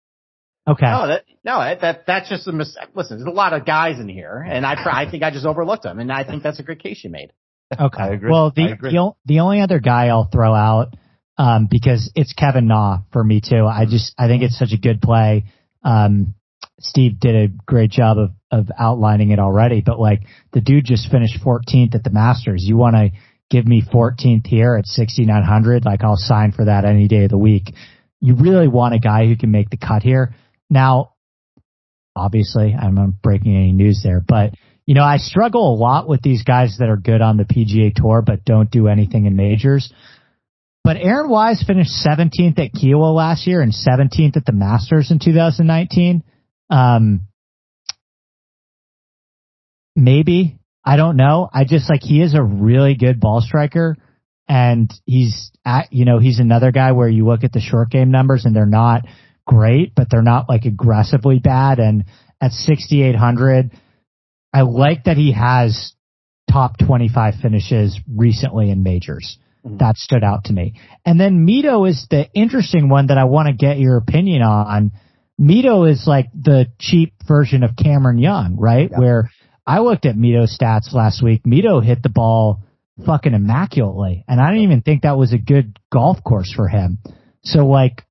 Okay. No, that no, that, that that's just a mis- listen. There's a lot of guys in here, and I I think I just overlooked him, and I think that's a good case you made. Okay. I agree. Well, the, I agree. the, the only other guy I'll throw out, um, because it's Kevin Na for me too. I just, I think it's such a good play. Um, Steve did a great job of, of outlining it already, but like the dude just finished 14th at the Masters. You want to give me 14th here at 6,900? Like I'll sign for that any day of the week. You really want a guy who can make the cut here. Now, obviously, I'm not breaking any news there, but you know, I struggle a lot with these guys that are good on the PGA Tour but don't do anything in majors. But Aaron Wise finished 17th at Kiawah last year and 17th at the Masters in 2019. Um, maybe I don't know. I just like he is a really good ball striker, and he's at you know he's another guy where you look at the short game numbers and they're not great, but they're not like aggressively bad. And at 6,800, I like that he has top 25 finishes recently in majors. That stood out to me. And then Mito is the interesting one that I want to get your opinion on. Mito is like the cheap version of Cameron Young, right? Yeah. Where I looked at Mito's stats last week. Mito hit the ball fucking immaculately. And I didn't even think that was a good golf course for him. So like,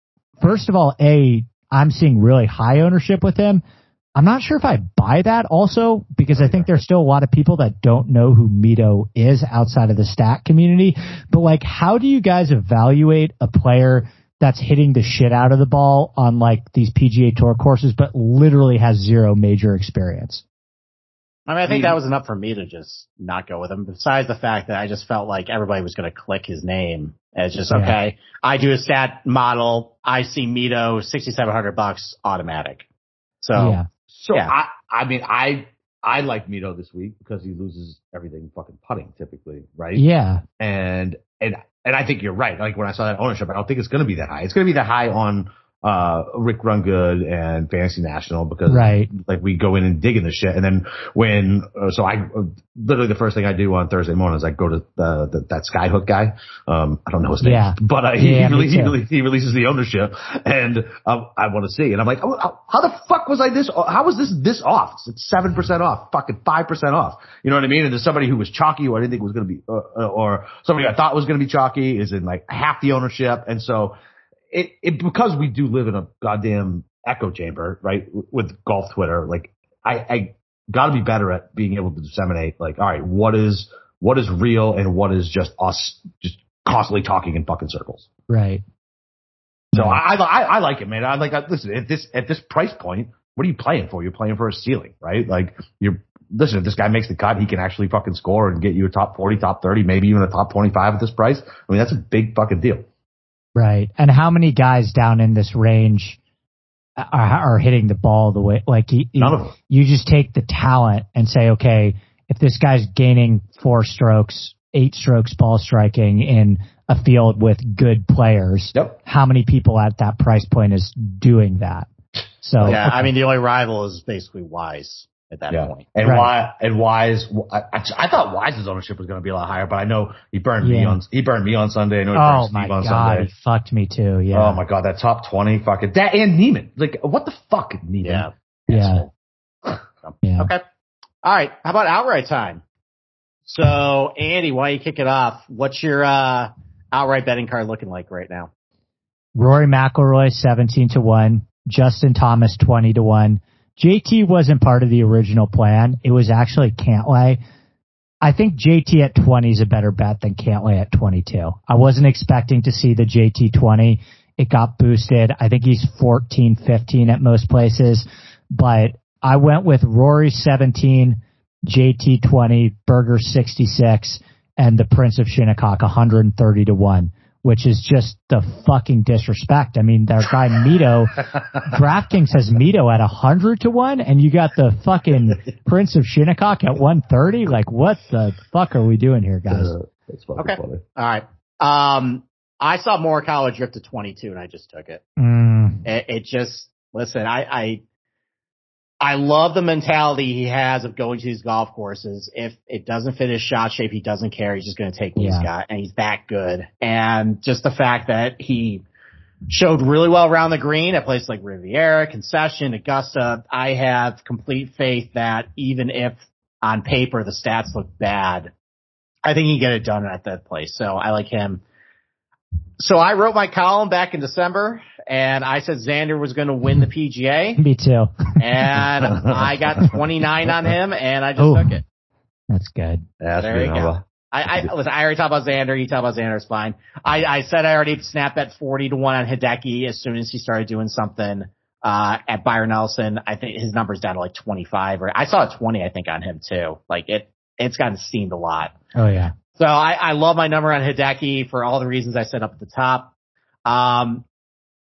first of all, A, I'm seeing really high ownership with him. I'm not sure if I buy that also because I think there's still a lot of people that don't know who Mito is outside of the stat community. But like, how do you guys evaluate a player that's hitting the shit out of the ball on like these PGA Tour courses, but literally has zero major experience? I mean, I think that was enough for me to just not go with him. Besides the fact that I just felt like everybody was going to click his name as just Yeah. okay. I do a stat model. I see Mito sixty seven hundred bucks automatic. So yeah. So Yeah. I, I mean, I, I like Mito this week because he loses everything fucking putting typically, right? Yeah. And, and, and I think you're right. Like when I saw that ownership, I don't think it's going to be that high. It's going to be that high on, uh, Rick Run Good and Fantasy National because Right. like we go in and dig in the shit. And then when, uh, so I, uh, literally the first thing I do on Thursday morning is I go to, uh, the, that Skyhook guy. Um, I don't know his name, Yeah. but uh, he, Yeah, he, he, he releases the ownership and, um, I want to see. And I'm like, oh, how- the fuck was I this, how was this this off? It's 7% off, fucking 5% off. You know what I mean? And there's somebody who was chalky who I didn't think was going to be, uh, uh, or somebody I thought was going to be chalky is in like half the ownership. And so, it, it because we do live in a goddamn echo chamber, right? With golf Twitter, like I, I got to be better at being able to disseminate, like, all right, what is what is real and what is just us just constantly talking in fucking circles. Right. So. I, I I like it, man. I like I, listen at this at this price point. What are you playing for? You're playing for a ceiling, right? Like you're listen. If this guy makes the cut, he can actually fucking score and get you a top forty, top thirty, maybe even a top twenty five at this price. I mean, that's a big fucking deal. Right. And how many guys down in this range are, are hitting the ball the way, like you, None of them. you just take the talent and say, okay, if this guy's gaining four strokes, eight strokes ball striking in a field with good players, Yep. how many people at that price point is doing that? So, yeah. I mean the only rival is basically Wise. At that Yeah. point. And Right. why and Wise I, I thought Wise's ownership was going to be a lot higher, but I know he burned me on he burned me on Sunday. I know he Oh burned my Steve on god, Sunday. he fucked me too. Yeah. Oh my god, that top twenty fucking that and Niemann. Like what the fuck, Niemann? Yeah. yeah. Yeah. Okay. All right. How about outright time? So Andy, why don't you kick it off? What's your uh, outright betting card looking like right now? Rory McIlroy seventeen to one, Justin Thomas twenty to one. JT wasn't part of the original plan. It was actually Cantlay. I think JT at twenty is a better bet than Cantlay at twenty two. I wasn't expecting to see the JT twenty. It got boosted. I think he's 14, 15 at most places, but I went with Rory 17, JT 20, Berger 66, and the Prince of Shinnecock 130 to 1, which is just the fucking disrespect. I mean, their guy Mito, DraftKings has Mito at 100 to 1, and you got the fucking Prince of Shinnecock at 130? Like, what the fuck are we doing here, guys? Uh, that's fucking Okay. funny. All right. Um, I saw Morikawa drift to 22 and I just took it. Mm, It, it just, listen, I, I, I love the mentality he has of going to these golf courses. If it doesn't fit his shot shape, he doesn't care. He's just going to take what Yeah. he's got and he's that good. And just the fact that he showed really well around the green at places like Riviera, Concession, Augusta. I have complete faith that even if on paper the stats look bad, I think he can get it done at that place. So I like him. So I wrote my column back in December and I said Xander was going to win the PGA me too. and I got 29 on him and I just Ooh. took it. That's good. That's There good. you go. I, I listen. I already talked about Xander. You talk about Xander. It's fine. I, I said I already snapped bet forty to one on Hideki as soon as he started doing something uh, at Byron Nelson. I think his number's down to like twenty five, or I saw a twenty. I think on him too. Like it, it's gotten steamed a lot. Oh yeah. So I, I love my number on Hideki for all the reasons I said up at the top. Um,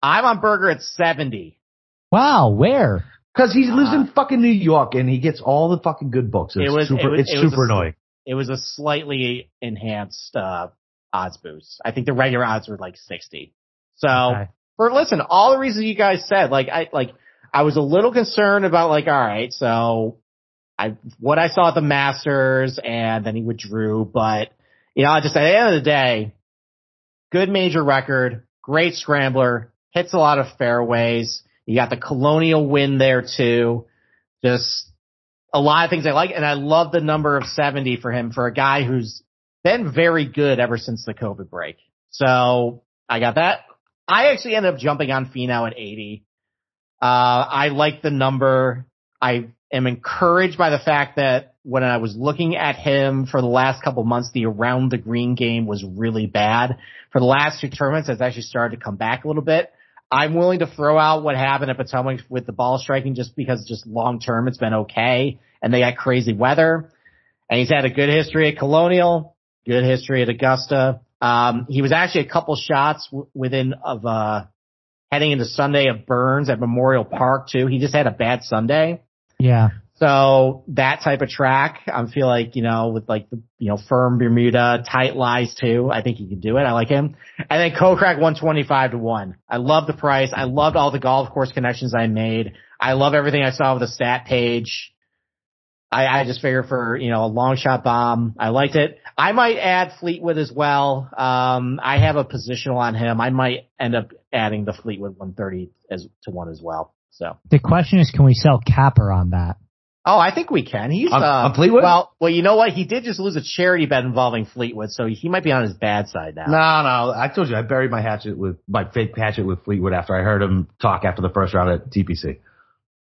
I'm on Berger at seventy. Wow, where? Because he lives in fucking New York and he gets all the fucking good books. It's It was- super. it was- it's it was super a- annoying. It was a slightly enhanced uh, odds boost. I think the regular odds were like sixty. So. Okay. for listen, all the reasons you guys said, like I like I was a little concerned about like, all right, so I what I saw at the Masters and then he withdrew, but you know, I just at the end of the day, good major record, great scrambler, hits a lot of fairways. You got the colonial win there too. Just a lot of things I like, and I love the number of 70 for him for a guy who's been very good ever since the COVID break. So I got that. I actually ended up jumping on Finau at 80. Uh, I like the number. I am encouraged by the fact that when I was looking at him for the last couple months, the around the green game was really bad. For the last two tournaments, it's actually started to come back a little bit. I'm willing to throw out what happened at Potomac with the ball striking just because just long term it's been okay and they got crazy weather. And he's had a good history at Colonial, good history at Augusta. Um, he was actually a couple shots w- within of, uh, heading into Sunday of Burns at Memorial Park too. He just had a bad Sunday. Yeah. So that type of track, I feel like, you know, with like the, you know, firm Bermuda, tight lies too. I think he can do it. I like him. And then Kokrak 125 to 1. I love the price. I loved all the golf course connections I made. I love everything I saw with the stat page. I, I just figure for, you know, a long shot bomb. I liked it. I might add Fleetwood as well. Um, I have a positional on him. I might end up adding the Fleetwood 130 as to one as well. So. The question is, can we sell Capper on that? Oh, I think we can. He's On- uh, on Fleetwood? Well, well, you know what? He did just lose a charity bet involving Fleetwood, so he might be on his bad side now. No, no. I told you I buried my hatchet with my fake hatchet with Fleetwood after I heard him talk after the first round at TPC.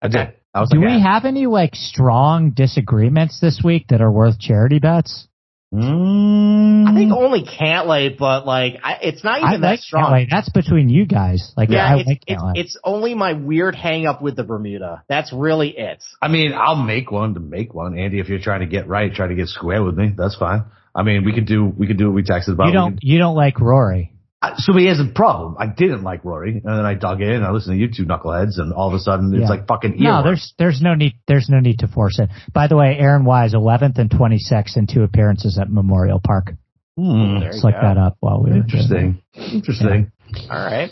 I did. I was Do like, we yeah. have any like strong disagreements this week that are worth charity bets? Mm, I think only Cantlay, but like, I, it's not even I that like strong. Cantlay. That's between you guys. Like, Yeah, I it's, like it's, it's only my weird hang up with the Bermuda. That's really it. I mean, I'll make one to make one, Andy. If you're trying to get right, try to get square with me. That's fine. I mean, we could do we could do what we texted about. you don't. could- You don't like Rory. I- so he has a problem. I didn't like Rory, and then I dug in. I listened to you two knuckleheads, and all of a sudden it's Yeah. like fucking earworm. No, there's there's no need there's no need to force it. By the way, Aaron Wise, 11th and 26th in two appearances at Memorial Park. Hmm. There Just you look go. that up while we were doing Interesting. Interesting. All right.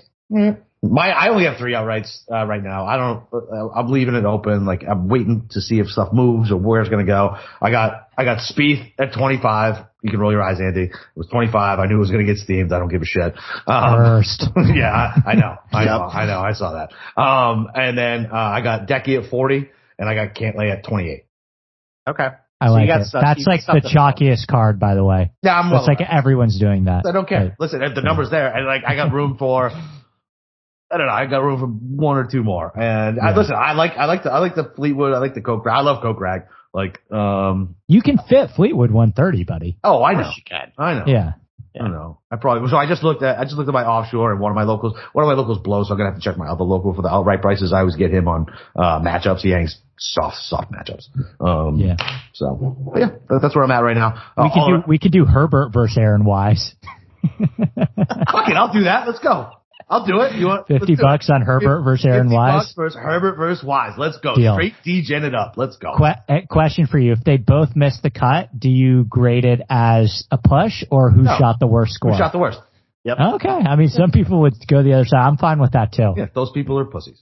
My, I only have three outrights uh, right now. I don't. Uh, I'm leaving it open. Like I'm waiting to see if stuff moves or where it's going to go. I got I got Spieth at 25. You can roll your eyes, Andy. It was 25. I knew it was going to get steamed. I don't give a shit. Um, First. yeah, I, I know. I know. I know. I saw that. Um, and then uh, I got Deki at 40, and I got Cantlay at 28. Okay. I So like it. stuff- That's like the to follow. chalkiest card, by the way. Yeah, I'm That's well. like everyone's doing that. I don't care. Right. Listen, if the number's there, and like I got room for, I don't know, I got room for one or two more. And I listen, I like, I like the, I like the Fleetwood, I like the Coke. I love Kokrak. Like, um, You can fit Fleetwood 130, buddy. oh, I know, you can. I know, Yeah. I don't know. I probably so I just looked at I just looked at my offshore and one of my locals one of my locals blows, so I'm gonna have to check my other local for the outright prices. I always get him on uh matchups. He hangs soft, soft matchups. Um Yeah. so yeah, that's where I'm at right now. Uh, We could do right. we could do Herbert versus Aaron Wise. Fuck it, I'll do that. Let's go. I'll do it. You want Fifty do it. bucks on Herbert versus Aaron 50 Wise. bucks versus Herbert versus Wise. Let's go. Deal. Straight degen it up. Let's go. Que- eh, question for you: If they both miss the cut, do you grade it as a push or who No. shot the worst score? Who shot the worst? Yep. Okay, I mean some people would go the other side. I'm fine with that too. Yeah, those people are pussies.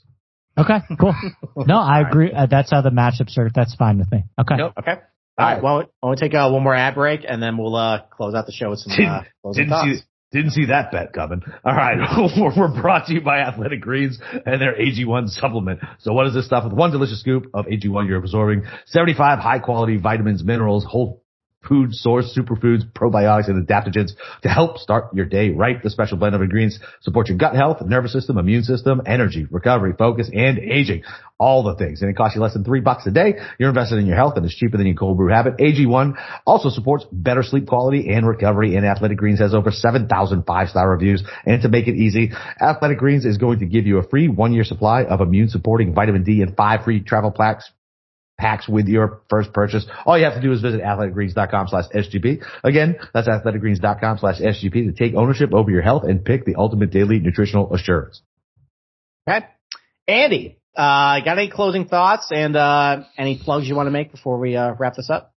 Okay, cool. No, I agree. Uh, that's how the matchups are. That's fine with me. Okay. Nope. Okay. All All right. right. Well, I want to take uh, one more ad break, and then we'll uh, close out the show with some uh, closing Didn't thoughts. see, didn't see that bet coming. All right. we're, brought to you by Athletic Greens and their AG1 supplement. So what is this stuff? With one delicious scoop of AG1, you're absorbing 75 high quality vitamins, minerals, whole food source, superfoods, probiotics, and adaptogens to help start your day right. The special blend of ingredients support your gut health, nervous system, immune system, energy, recovery, focus, and aging. All the things. And it costs you less than three bucks a day. You're invested in your health and it's cheaper than your cold brew habit. AG1 also supports better sleep quality and recovery. And Athletic Greens has over 7,000 five-star reviews. And to make it easy, Athletic Greens is going to give you a free one-year supply of immune supporting vitamin D and five free travel packs packs with your first purchase. All you have to do is visit athleticgreens.com slash SGP. Again, that's athleticgreens.com slash SGP to take ownership over your health and pick the ultimate daily nutritional assurance. Okay. Andy, uh, got any closing thoughts and uh, any plugs you want to make before we uh, wrap this up?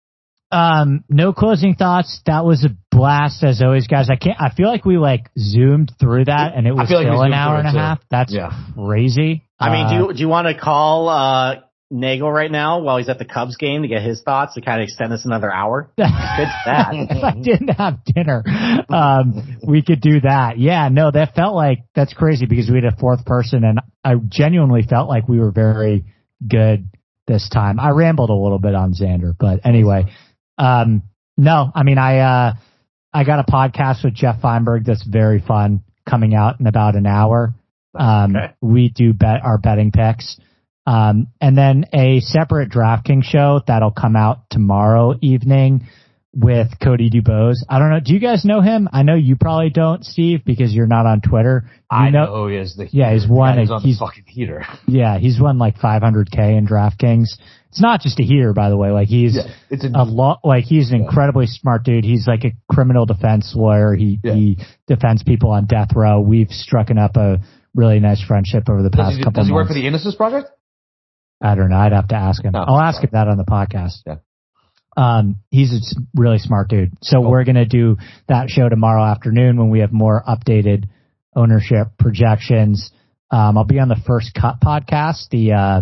Um, no closing thoughts. That was a blast as always, guys. I can't. I feel like we like zoomed through that, and it was feel like still an hour and it, a too. half. That's Yeah. crazy. I mean, Uh, do you, do you want to call uh, Nagel right now while he's at the Cubs game to get his thoughts to kind of extend this another hour? Good that. if I didn't have dinner, um, we could do that. Yeah, no, that felt like that's crazy because we had a fourth person, and I genuinely felt like we were very good this time. I rambled a little bit on Xander, but anyway, um, no, I mean, I uh, I got a podcast with Jeff Feinberg that's very fun coming out in about an hour. Um, Okay. we do bet our betting picks. Um, and then a separate DraftKings show that'll come out tomorrow evening with Cody Dubose. I don't know. Do you guys know him? I know you probably don't, Steve, because you're not on Twitter. You I know who he is. The, Yeah, he's won. He's a- on he's the fucking heater. yeah, he's won like 500k in DraftKings. It's not just a heater, by the way. Like he's Yeah, it's a, a lot. Like he's an incredibly smart dude. He's like a criminal defense lawyer. He Yeah. he defends people on death row. We've struck up a really nice friendship over the does past he, couple does he work for the Innocence Project? I don't know. I'd have to ask him. Oh, I'll ask sorry. him that on the podcast. Yeah. Um, he's a really smart dude. So we're going to do that show tomorrow afternoon when we have more updated ownership projections. Um, I'll be on the First Cut podcast, the, uh,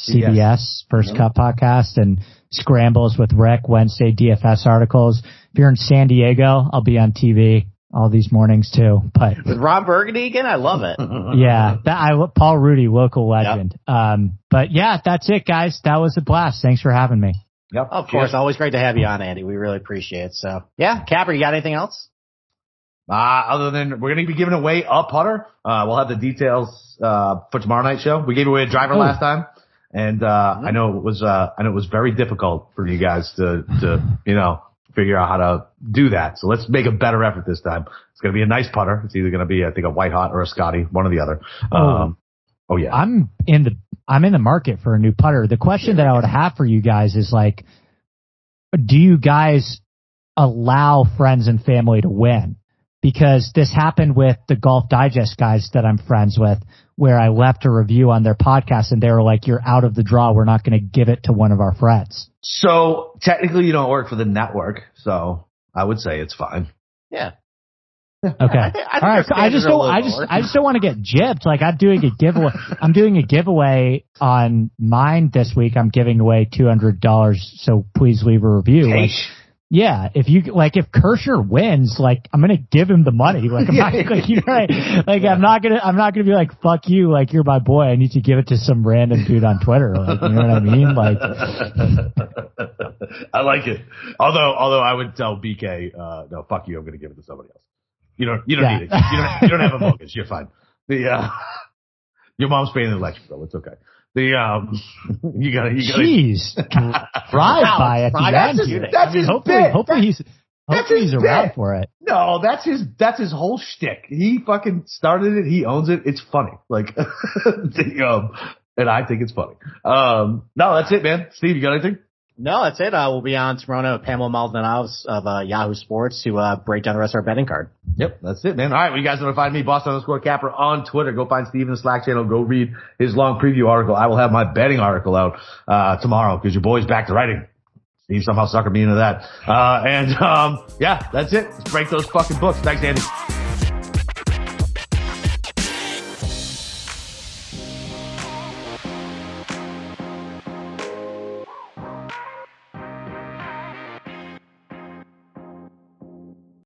CBS First Yeah. Cut podcast and scrambles with Rick Wednesday DFS articles. If you're in San Diego, I'll be on TV all these mornings too, but With Ron Burgundy again? I love it. yeah, that I Paul Rudy, local legend. Um, but yeah, that's it, guys. That was a blast. Thanks for having me. Yep. Of course. Always great to have you on, Andy. We really appreciate it. So, yeah. Capper, you got anything else? Uh, other than we're going to be giving away a putter. Uh, we'll have the details, uh, for tomorrow night's show. We gave away a driver Oh. last time. And, uh, I know it was, uh, I know it was very difficult for you guys to, to, you know, figure out how to do that. So let's make a better effort this time. It's going to be a nice putter. It's either going to be, I think, a white hot or a Scotty, one or the other. Oh. Um, oh yeah. I'm in the I'm in the market for a new putter. The question that I would have for you guys is like, do you guys allow friends and family to win? Because this happened with the Golf Digest guys that I'm friends with, where I left a review on their podcast and they were like, "You're out of the draw. We're not going to give it to one of our friends." So technically you don't work for the network. So I would say it's fine. Yeah. Okay. I think All right. our I just standards are a don't. I just. lower. I just don't want to get gypped. Like I'm doing a giveaway. I'm doing a giveaway on mine this week. I'm giving away two hundred dollars. So please leave a review. Like, yeah, if you like, if Kirshner wins, like I'm gonna give him the money. Like I'm not like you right? like I'm not gonna I'm not gonna be like fuck you. Like you're my boy. I need to give it to some random dude on Twitter. Like you know what I mean? Like I like it. Although, although I would tell BK, uh, no, fuck you. I'm to give it to somebody else. You don't, you don't Yeah. need it. You don't, you don't have a mortgage. You're fine. The, uh, your mom's paying the electric bill. It's okay. The, um, you gotta, you gotta, jeez, drive by at the Right, end. that's his- that's I mean, his hopefully, bit. hopefully he's hopefully his he's around bit. for it. no, that's his, that's his whole shtick. He fucking started it. He owns it. It's funny. Like, the, um, and I think it's funny. Um, no, that's it, man. Steve, you got anything? No, that's it. Uh, we'll be on tomorrow with Pamela Maldonado of uh, Yahoo Sports to uh, break down the rest of our betting card. Yep, that's it, man. All right, well, you guys want to find me, Boston underscore Capper on Twitter. Go find Steve in the Slack channel. Go read his long preview article. I will have my betting article out uh, tomorrow because your boy's back to writing. Steve somehow suckered me into that. Uh, and um, yeah, that's it. Let's break those fucking books. Thanks, Andy.